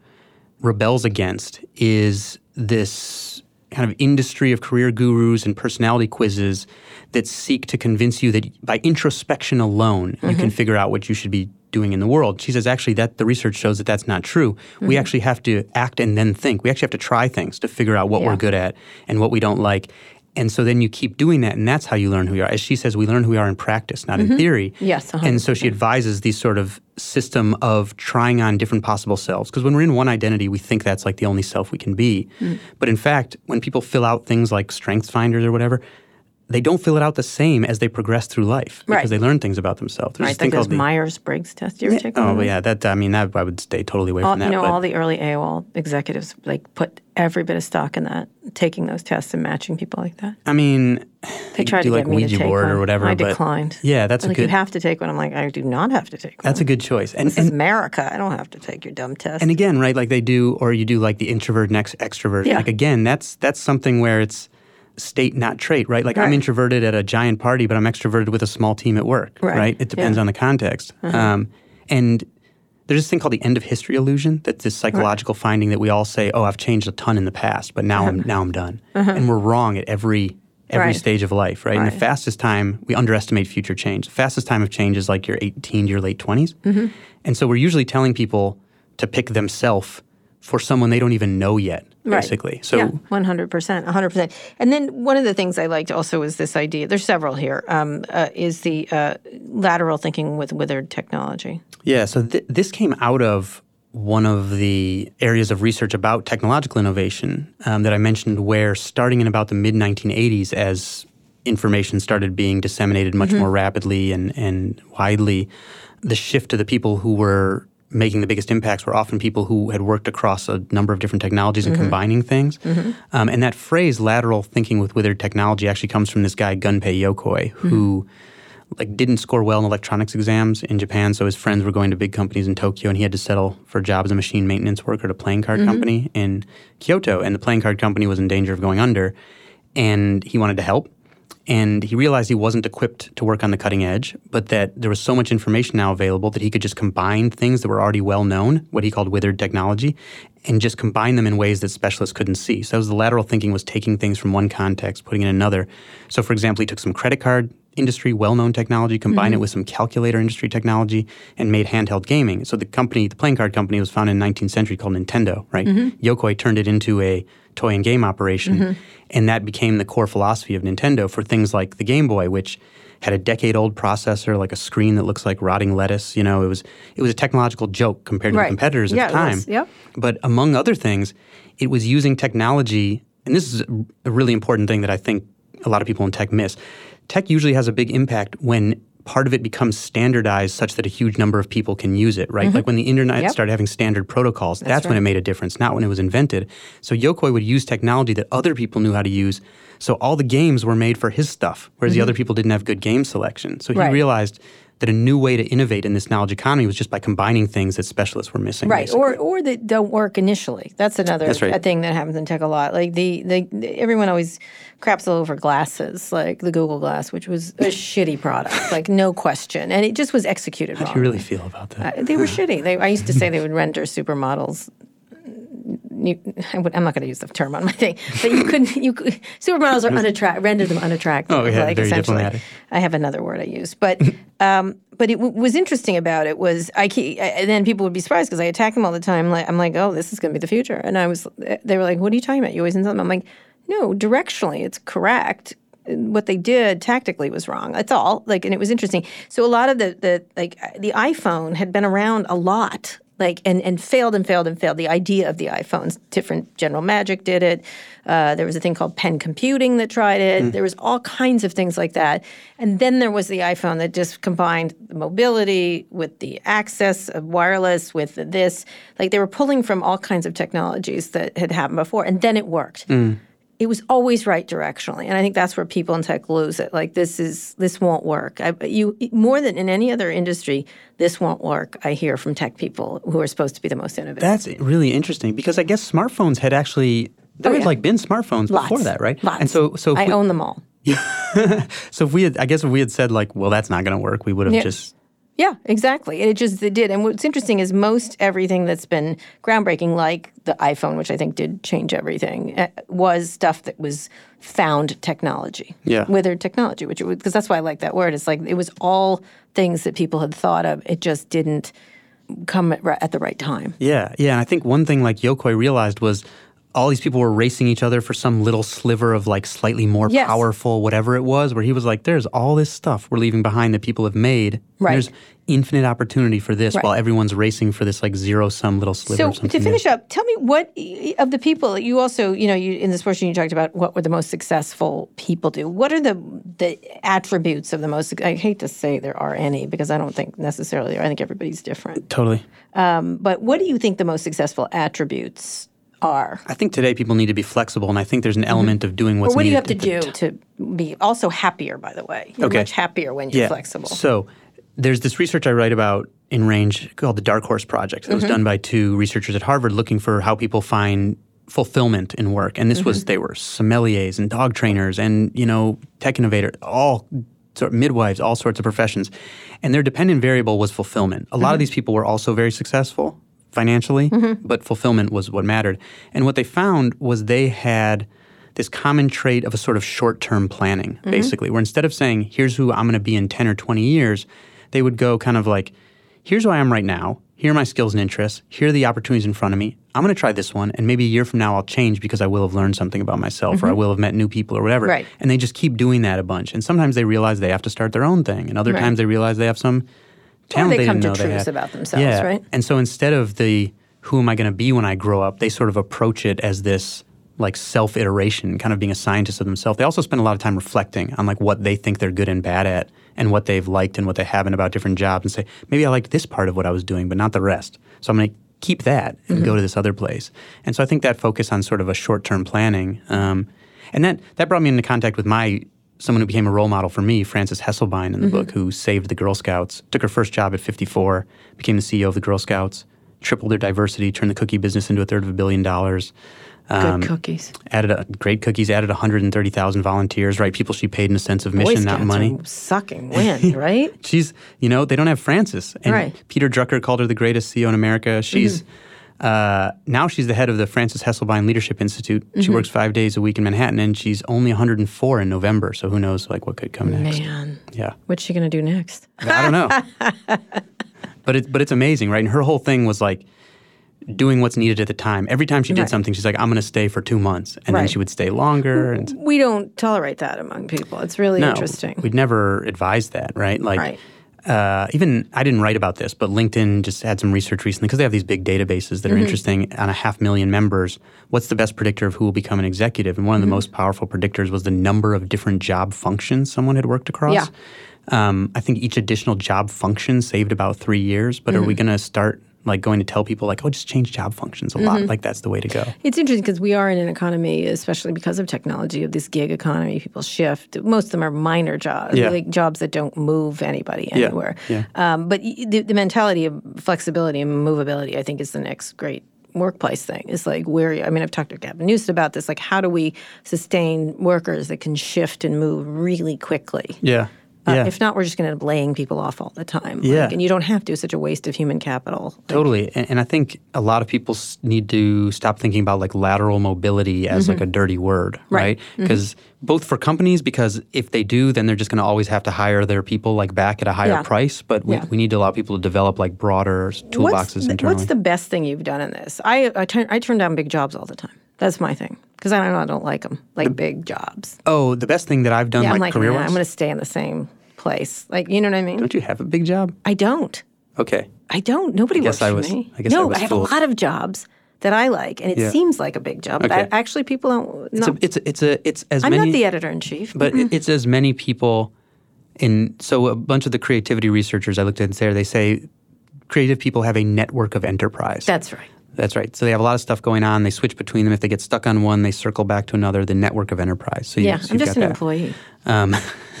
S4: rebels against is this kind of industry of career gurus and personality quizzes that seek to convince you that by introspection alone you
S3: Mm-hmm.
S4: can figure out what you should be doing in the world. She says actually that the research shows that that's not true. We
S3: Mm-hmm.
S4: actually have to act and then think. We actually have to try things to figure out what
S3: Yeah.
S4: we're good at and what we don't like. And so then you keep doing that, and that's how you learn who you are. As she says, we learn who we are in practice, not in theory.
S3: Mm-hmm. Yes,
S4: And so she advises these sort of system of trying on different possible selves. Because when we're in one identity, we think that's like the only self we can be.
S3: Mm.
S4: But in fact, when people fill out things like strengths finders or whatever, they don't fill it out the same as they progress through life because
S3: Right.
S4: they learn things about themselves. There's
S3: Right, like those Myers Briggs test. You ever take one?
S4: Oh, yeah, that I mean, that I would stay totally away
S3: All,
S4: from
S3: you
S4: that.
S3: know,
S4: but-
S3: all the early AOL executives like put every bit of stock in that, taking those tests and matching people like that.
S4: I mean,
S3: They tried
S4: do
S3: to
S4: like
S3: get me
S4: Ouija
S3: to take
S4: board
S3: one.
S4: or whatever.
S3: I declined.
S4: Yeah, that's a
S3: like
S4: good.
S3: you have to take one. I'm like, I do not have to take one.
S4: that's a good choice. And
S3: This is
S4: and,
S3: America. I don't have to take your dumb test.
S4: and again, right? Like they do, or you do like the introvert next extrovert.
S3: Yeah.
S4: Like again, that's that's something where it's state not trait, right? Like I'm introverted at a giant party, but I'm extroverted with a small team at work,
S3: Right.
S4: It depends
S3: Yeah. Uh-huh.
S4: on the context. Um, and there's this thing called the end of history illusion. That's this psychological finding that we all say, "Oh, I've changed a ton in the past, but now I'm now I'm done," and we're wrong at every every
S3: Uh-huh. Right.
S4: stage of life, right? And the fastest time we underestimate future change. The fastest time of change is like your 18 to your late 20s,
S3: Mm-hmm.
S4: and so we're usually telling people to pick themselves for someone they don't even know yet,
S3: Right.
S4: basically. So.
S3: yeah, one hundred percent, one hundred percent. And then one of the things I liked also is this idea. There's several here. Um, uh, is the uh, lateral thinking with withered technology?
S4: Yeah, so th- this came out of one of the areas of research about technological innovation um, that I mentioned, where starting in about the mid 1980s, as information started being disseminated much more rapidly and, and widely, the shift to the people who were making the biggest impacts were often people who had worked across a number of different technologies and mm-hmm. combining things. Mm-hmm. Um, and that phrase, lateral thinking with withered technology, actually comes from this guy, Gunpei Yokoi, who mm-hmm. like didn't score well in electronics exams in Japan, so his friends were going to big companies in Tokyo, and he had to settle for a job as a machine maintenance worker at a playing card company in Kyoto, and the playing card company was in danger of going under, and he wanted to help. And he realized he wasn't equipped to work on the cutting edge, but that there was so much information now available that he could just combine things that were already well known, what he called withered technology, and just combine them in ways that specialists couldn't see. So that was the lateral thinking was taking things from one context, putting it in another. So for example, he took some credit card industry, well-known technology, combined it mm-hmm. with some calculator industry technology, and made handheld gaming. So the company, the playing card company, was founded in the 19th century called Nintendo, right? Mm-hmm. Yokoi turned it into a toy and game operation, mm-hmm. and that became the core philosophy of Nintendo for things like the Game Boy, which had a decade-old processor, like a screen that looks like rotting lettuce. You know, it was it was a technological joke compared to
S3: Right.
S4: the competitors
S3: Yeah,
S4: at the time. But among other things, it was using technology, and this is a really important thing that I think a lot of people in tech miss. Tech usually has a big impact when part of it becomes standardized such that a huge number of people can use it, right? Like when the internet
S3: Mm-hmm. Yep.
S4: started having standard protocols, that's, when
S3: right.
S4: it made a difference, not when it was invented. So Yokoi would use technology that other people knew how to use. So all the games were made for his stuff, whereas the other people didn't have good game selection. So he
S3: Mm-hmm. Right.
S4: realized that a new way to innovate in this knowledge economy was just by combining things that specialists were missing.
S3: Right,
S4: basically.
S3: or or that don't work initially. That's another
S4: That's right.
S3: thing that happens in tech a lot. Like the, the, the everyone always craps all over glasses, like the Google Glass, which was a shitty product, like no question, and it just was executed
S4: How
S3: wrong.
S4: do you really feel about that?
S3: Uh, they were shitty. They, I used to say they would render supermodels. You, I I'm not going to use the term on my thing, but you couldn't. You supermodels are unattractive. Render them unattractive.
S4: Oh, yeah,
S3: like,
S4: very
S3: essentially.
S4: diplomatic.
S3: I have another word I use, but um, but it w- was interesting about it was I, ke- I and then people would be surprised because I attack them all the time. Like I'm like, oh, this is going to be the future, and I was. They were like, what are you talking about? You always in something. I'm like, no, directionally it's correct. What they did tactically was wrong. That's all. Like, and it was interesting. So a lot of the the like the iPhone had been around a lot like and, and failed and failed and failed. The idea of the iPhones, different General Magic did it. Uh, there was a thing called Pen Computing that tried it. There was all kinds of things like that. And then there was the iPhone that just combined the mobility with the access of wireless with this. Like they were pulling from all kinds of technologies that had happened before, and then it worked it was always right directionally and i think that's where people in tech lose it like this is this won't work I, you more than in any other industry this won't work i hear from tech people who are supposed to be the most innovative
S4: That's really interesting because I guess smartphones had actually there
S3: Oh,
S4: had
S3: yeah.
S4: like been smartphones
S3: Lots.
S4: before that, right?
S3: Lots.
S4: And so so
S3: i
S4: we,
S3: own them all
S4: so if we had I guess if we had said like, well, that's not going to work, we would have
S3: Yeah.
S4: just
S3: yeah exactly. And it just it did. And what's interesting is most everything that's been groundbreaking like the iphone which i think did change everything uh, was stuff that was found technology.
S4: Yeah.
S3: withered technology which because that's why i like that word. It's like it was all things that people had thought of. It just didn't come at, at the right time.
S4: Yeah, yeah. And I think one thing like Yokoi realized was all these people were racing each other for some little sliver of like slightly more
S3: Yes.
S4: powerful whatever it was, where he was like, there's all this stuff we're leaving behind that people have made.
S3: Right.
S4: There's infinite opportunity for this
S3: Right.
S4: while everyone's racing for this like zero sum little sliver
S3: So to
S4: new.
S3: finish up, tell me what of the people you also, you know, you in this portion you talked about what were the most successful people do. What are the the attributes of the most? I hate to say there are any because I don't think necessarily. I think everybody's different.
S4: Totally.
S3: Um, but what do you think the most successful attributes are?
S4: I think today people need to be flexible, and I think there's an element of doing what's
S3: Mm-hmm. Or what do you have to
S4: the
S3: do to be also happier? By the way, you're
S4: Okay.
S3: much happier when you're flexible.
S4: So there's this research I write about in Range called the Dark Horse Project that was
S3: Mm-hmm.
S4: done by two researchers at Harvard looking for how people find fulfillment in work. And this was
S3: Mm-hmm.
S4: they were sommeliers and dog trainers and you know tech innovator all sort of midwives, all sorts of professions. And their dependent variable was fulfillment. A
S3: Mm-hmm.
S4: lot of these people were also very successful financially, but fulfillment was what mattered. And what they found was they had this common trait of a sort of short-term planning,
S3: Mm-hmm.
S4: basically, where instead of saying, here's who I'm going to be in 10 or 20 years, they would go kind of like, here's who I am right now. Here are my skills and interests. Here are the opportunities in front of me. I'm going to try this one, and maybe a year from now I'll change because I will have learned something about myself, or I will have met new people, or whatever.
S3: Mm-hmm. Right.
S4: And they just keep doing that a bunch. And sometimes they realize they have to start their own thing, and other
S3: Right.
S4: times they realize they have some talent
S3: they
S4: they
S3: come to truths about themselves,
S4: yeah.
S3: right?
S4: And so instead of the who am I going to be when I grow up, they sort of approach it as this like self iteration, kind of being a scientist of themselves. They also spend a lot of time reflecting on like what they think they're good and bad at, and what they've liked and what they haven't about different jobs, and say maybe I liked this part of what I was doing, but not the rest. So I'm going to keep that and
S3: Mm-hmm.
S4: go to this other place. And so I think that focus on sort of a short term planning, um, and that that brought me into contact with my someone who became a role model for me, Frances Hesselbein, in the book, who saved the Girl Scouts, took her first job at 54, became the CEO of the Girl Scouts, tripled their diversity, turned the cookie business into a third of a billion dollars. Um,
S3: Good cookies.
S4: Added a, great cookies. Added 130,000 volunteers. Right, people she paid in a sense of
S3: Boy
S4: mission, not money.
S3: sucking wind, right?
S4: She's, you know, they don't have Frances. And
S3: Right.
S4: Peter Drucker called her the greatest CEO in America. She's
S3: Mm-hmm.
S4: Uh, now she's the head of the Frances Hesselbein Leadership Institute.
S3: Mm-hmm.
S4: She works five days a week in Manhattan, and she's only 104 in November. So who knows, like, what could come next?
S3: Man,
S4: Yeah,
S3: what's she gonna do next?
S4: I don't know. but it's but it's amazing, right? And her whole thing was like doing what's needed at the time. Every time she did
S3: Right.
S4: something, she's like, "I'm going to stay for two months," and then she would stay longer. And
S3: We don't tolerate that among people. It's really
S4: no,
S3: interesting.
S4: we'd never advise that, right? Like.
S3: Right.
S4: Uh, even I didn't write about this, but LinkedIn just had some research recently because they have these big databases that are
S3: Mm-hmm.
S4: interesting on a half million members. What's the best predictor of who will become an executive? And one of the
S3: Mm-hmm.
S4: most powerful predictors was the number of different job functions someone had worked across.
S3: Yeah.
S4: Um, I think each additional job function saved about three years. But are we going to start like going to tell people like, oh, just change job functions a lot? Like that's the way to go.
S3: It's interesting because we are in an economy, especially because of technology, of this gig economy. People shift. Most of them are minor jobs,
S4: Yeah.
S3: like jobs that don't move anybody anywhere.
S4: yeah.
S3: Um, but the, the mentality of flexibility and movability, I think, is the next great workplace thing. It's like where I mean, I've talked to Gavin Newsom about this. Like, how do we sustain workers that can shift and move really quickly?
S4: Yeah.
S3: Uh,
S4: Yeah.
S3: If not, we're just going to end up laying people off all the time.
S4: Yeah.
S3: Like, and you don't have to. It's such a waste of human capital. Like,
S4: Totally. And, and I think a lot of people need to stop thinking about like lateral mobility as like a dirty word,
S3: Mm-hmm. Right.
S4: right? Because both for companies, because if they do, then they're just going to always have to hire their people like back at a higher
S3: Yeah.
S4: price. But we,
S3: Yeah.
S4: we need to allow people to develop like broader toolboxes
S3: what's, the-
S4: internally.
S3: What's the best thing you've done in this? I I turn I turn down big jobs all the time. That's my thing because I don't know I don't like them like big jobs.
S4: oh, the best thing that I've done
S3: Yeah, I'm
S4: like,
S3: like
S4: career
S3: nah. I'm going to stay in the same place. Like you know what I mean?
S4: Don't you have a big job?
S3: I don't.
S4: Okay.
S3: I don't. Nobody
S4: guess
S3: works
S4: I
S3: for me.
S4: I guess I
S3: no,
S4: was
S3: I have
S4: fooled.
S3: a lot of jobs that I like, and it
S4: Yeah.
S3: seems like a big job. But I, actually, people don't.
S4: It's
S3: No,
S4: a, it's a, it's a, it's as
S3: I'm
S4: many.
S3: not the editor in chief.
S4: but it- it's as many people in so a bunch of the creativity researchers I looked at and there they say creative people have a network of enterprise.
S3: That's right.
S4: That's right. So they have a lot of stuff going on. They switch between them. If they get stuck on one, they circle back to another. The network of enterprise. So you,
S3: Yeah,
S4: so
S3: I'm just an
S4: that.
S3: employee.
S4: Um,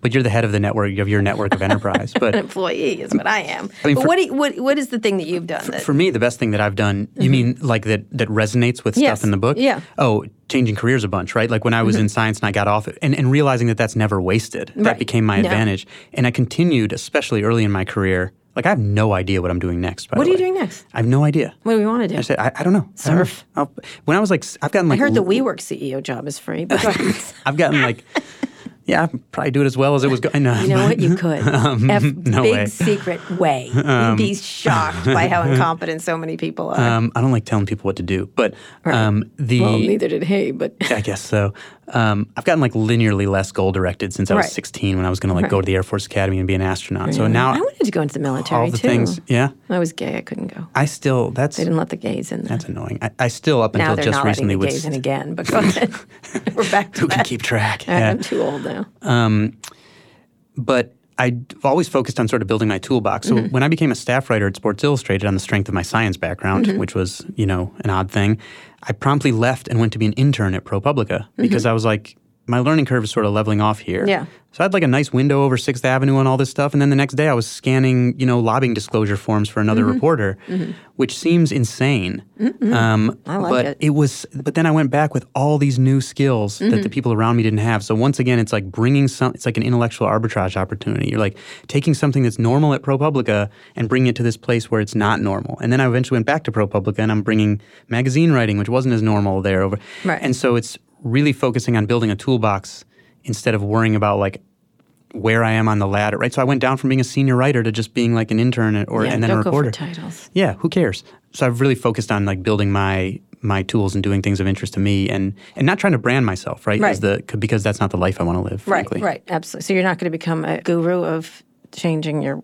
S4: but you're the head of the network of your network of enterprise. But An
S3: employee is what I am.
S4: I mean,
S3: but
S4: for-
S3: what, do you, what what is the thing that you've done? that,
S4: for me, the best thing that I've done, you mean like that that resonates with
S3: Mm-hmm. Yes.
S4: stuff in the book?
S3: Yeah.
S4: Oh, changing careers a bunch, right? Like when I was in science and I got off it and, and realizing that that's never wasted.
S3: Right.
S4: That became my
S3: No.
S4: advantage. And I continued, especially early in my career. Like I have no idea what I'm doing next.
S3: What are you
S4: way.
S3: doing next?
S4: I have no idea.
S3: What do we want to do?
S4: I said, I, I don't know. I don't know.
S3: Surf.
S4: When I was like, I've gotten like.
S3: I heard the WeWork CEO job is free. But.
S4: I've gotten like, yeah, I'd probably do it as well as it was going. No,
S3: You know what? You could. F,
S4: Um, no
S3: big
S4: way. Um,
S3: secret way. You'd be shocked by how incompetent so many people are.
S4: Um, I don't like telling people what to do, but um, the
S3: well, neither did he, but
S4: I guess so. Um, I've gotten like linearly less goal directed since I was
S3: Right.
S4: 16 when I was going to like go to the Air Force Academy and be an astronaut. So now
S3: I wanted to go into the military
S4: all the
S3: too.
S4: things, yeah,
S3: I was gay. I couldn't go.
S4: I still that's
S3: They didn't let the gays in there.
S4: that's annoying. I, I still up
S3: now
S4: until just
S3: not
S4: recently
S3: the gays in again. But go ahead. We're back to
S4: who can keep track. Yeah.
S3: I'm too old now.
S4: but I've always focused on sort of building my toolbox. So
S3: Mm-hmm.
S4: when I became a staff writer at Sports Illustrated on the strength of my science background,
S3: Mm-hmm.
S4: which was, you know, an odd thing, I promptly left and went to be an intern at ProPublica because mm-hmm. I was like, my learning curve is sort of leveling off here.
S3: Mm-hmm. Yeah.
S4: So I had like a nice window over Sixth Avenue and all this stuff, and then the next day I was scanning, you know, lobbying disclosure forms for another
S3: Mm-hmm.
S4: reporter, which seems insane. Um,
S3: I like
S4: but
S3: it.
S4: was, but then I went back with all these new skills that
S3: Mm-hmm.
S4: the people around me didn't have. So once again, it's like bringing some. It's like an intellectual arbitrage opportunity. You're like taking something that's normal at ProPublica and bringing it to this place where it's not normal. And then I eventually went back to ProPublica and I'm bringing magazine writing, which wasn't as normal there. Over,
S3: Right.
S4: and so it's really focusing on building a toolbox instead of worrying about like where I am on the ladder, right? So I went down from being a senior writer to just being like an intern or
S3: yeah,
S4: and then a reporter.
S3: titles.
S4: Yeah, who cares? So I've really focused on like building my my tools and doing things of interest to me and and not trying to brand myself, right?
S3: Right.
S4: As the because that's not the life I want to live,
S3: Right,
S4: frankly.
S3: right, absolutely. So you're not going to become a guru of changing your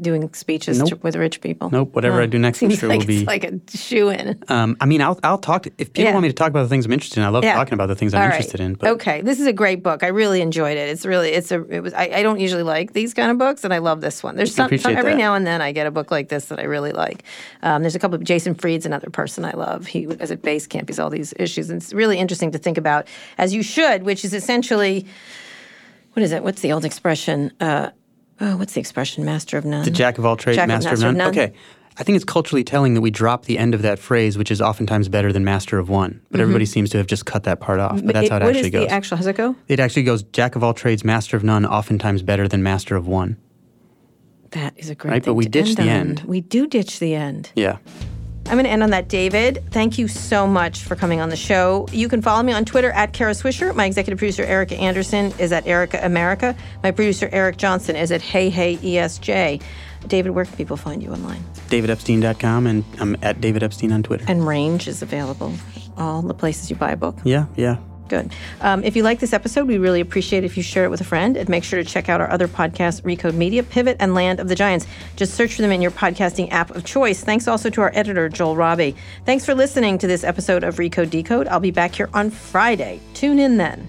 S3: doing speeches to, with rich people.
S4: Nope, whatever I do next, I'm
S3: seems
S4: sure
S3: like
S4: will be-
S3: it's like a shoe in.
S4: Um, I mean, I'll I'll talk to, if people
S3: Yeah.
S4: want me to talk about the things I'm interested in. I love
S3: Yeah.
S4: talking about the things I'm
S3: All right.
S4: interested in. But
S3: okay, this is a great book. I really enjoyed it. It's really it's a it was. I, I don't usually like these kind of books, and I love this one. There's some, some every
S4: that.
S3: now and then I get a book like this that I really like. Um, there's a couple of Jason Fried's another person I love. He was at Basecamp. He's all these issues, and it's really interesting to think about as you should, which is essentially what is it? What's the old expression? Uh, oh, what's the expression? Master of none.
S4: the jack of all trades,
S3: Jack of-
S4: master, of none. Okay. I think it's culturally telling that we drop the end of that phrase, which is oftentimes better than master of one. But everybody seems to have just cut that part off. But that's how it
S3: Mm-hmm. what
S4: actually
S3: is
S4: goes.
S3: the actual? How's it go?
S4: it actually goes jack of all trades, master of none, oftentimes better than master of one.
S3: That is a great.
S4: Right, but we ditch the
S3: on.
S4: end.
S3: We do ditch the end.
S4: Yeah.
S3: I'm going to end on that, David. Thank you so much for coming on the show. You can follow me on Twitter at Kara Swisher. My executive producer, Erica Anderson, is at Erica America. My producer, Eric Johnson, is at Hey Hey ESJ. David, where can people find you online?
S4: DavidEpstein.com, and I'm at David Epstein on Twitter.
S3: And Range is available. All the places you buy a book.
S4: Yeah, yeah.
S3: Good. Um, if you like this episode, we really appreciate if you share it with a friend. And make sure to check out our other podcasts, Recode Media, Pivot, and Land of the Giants. Just search for them in your podcasting app of choice. Thanks also to our editor, Joel Robbie. Thanks for listening to this episode of Recode Decode. I'll be back here on Friday. Tune in then.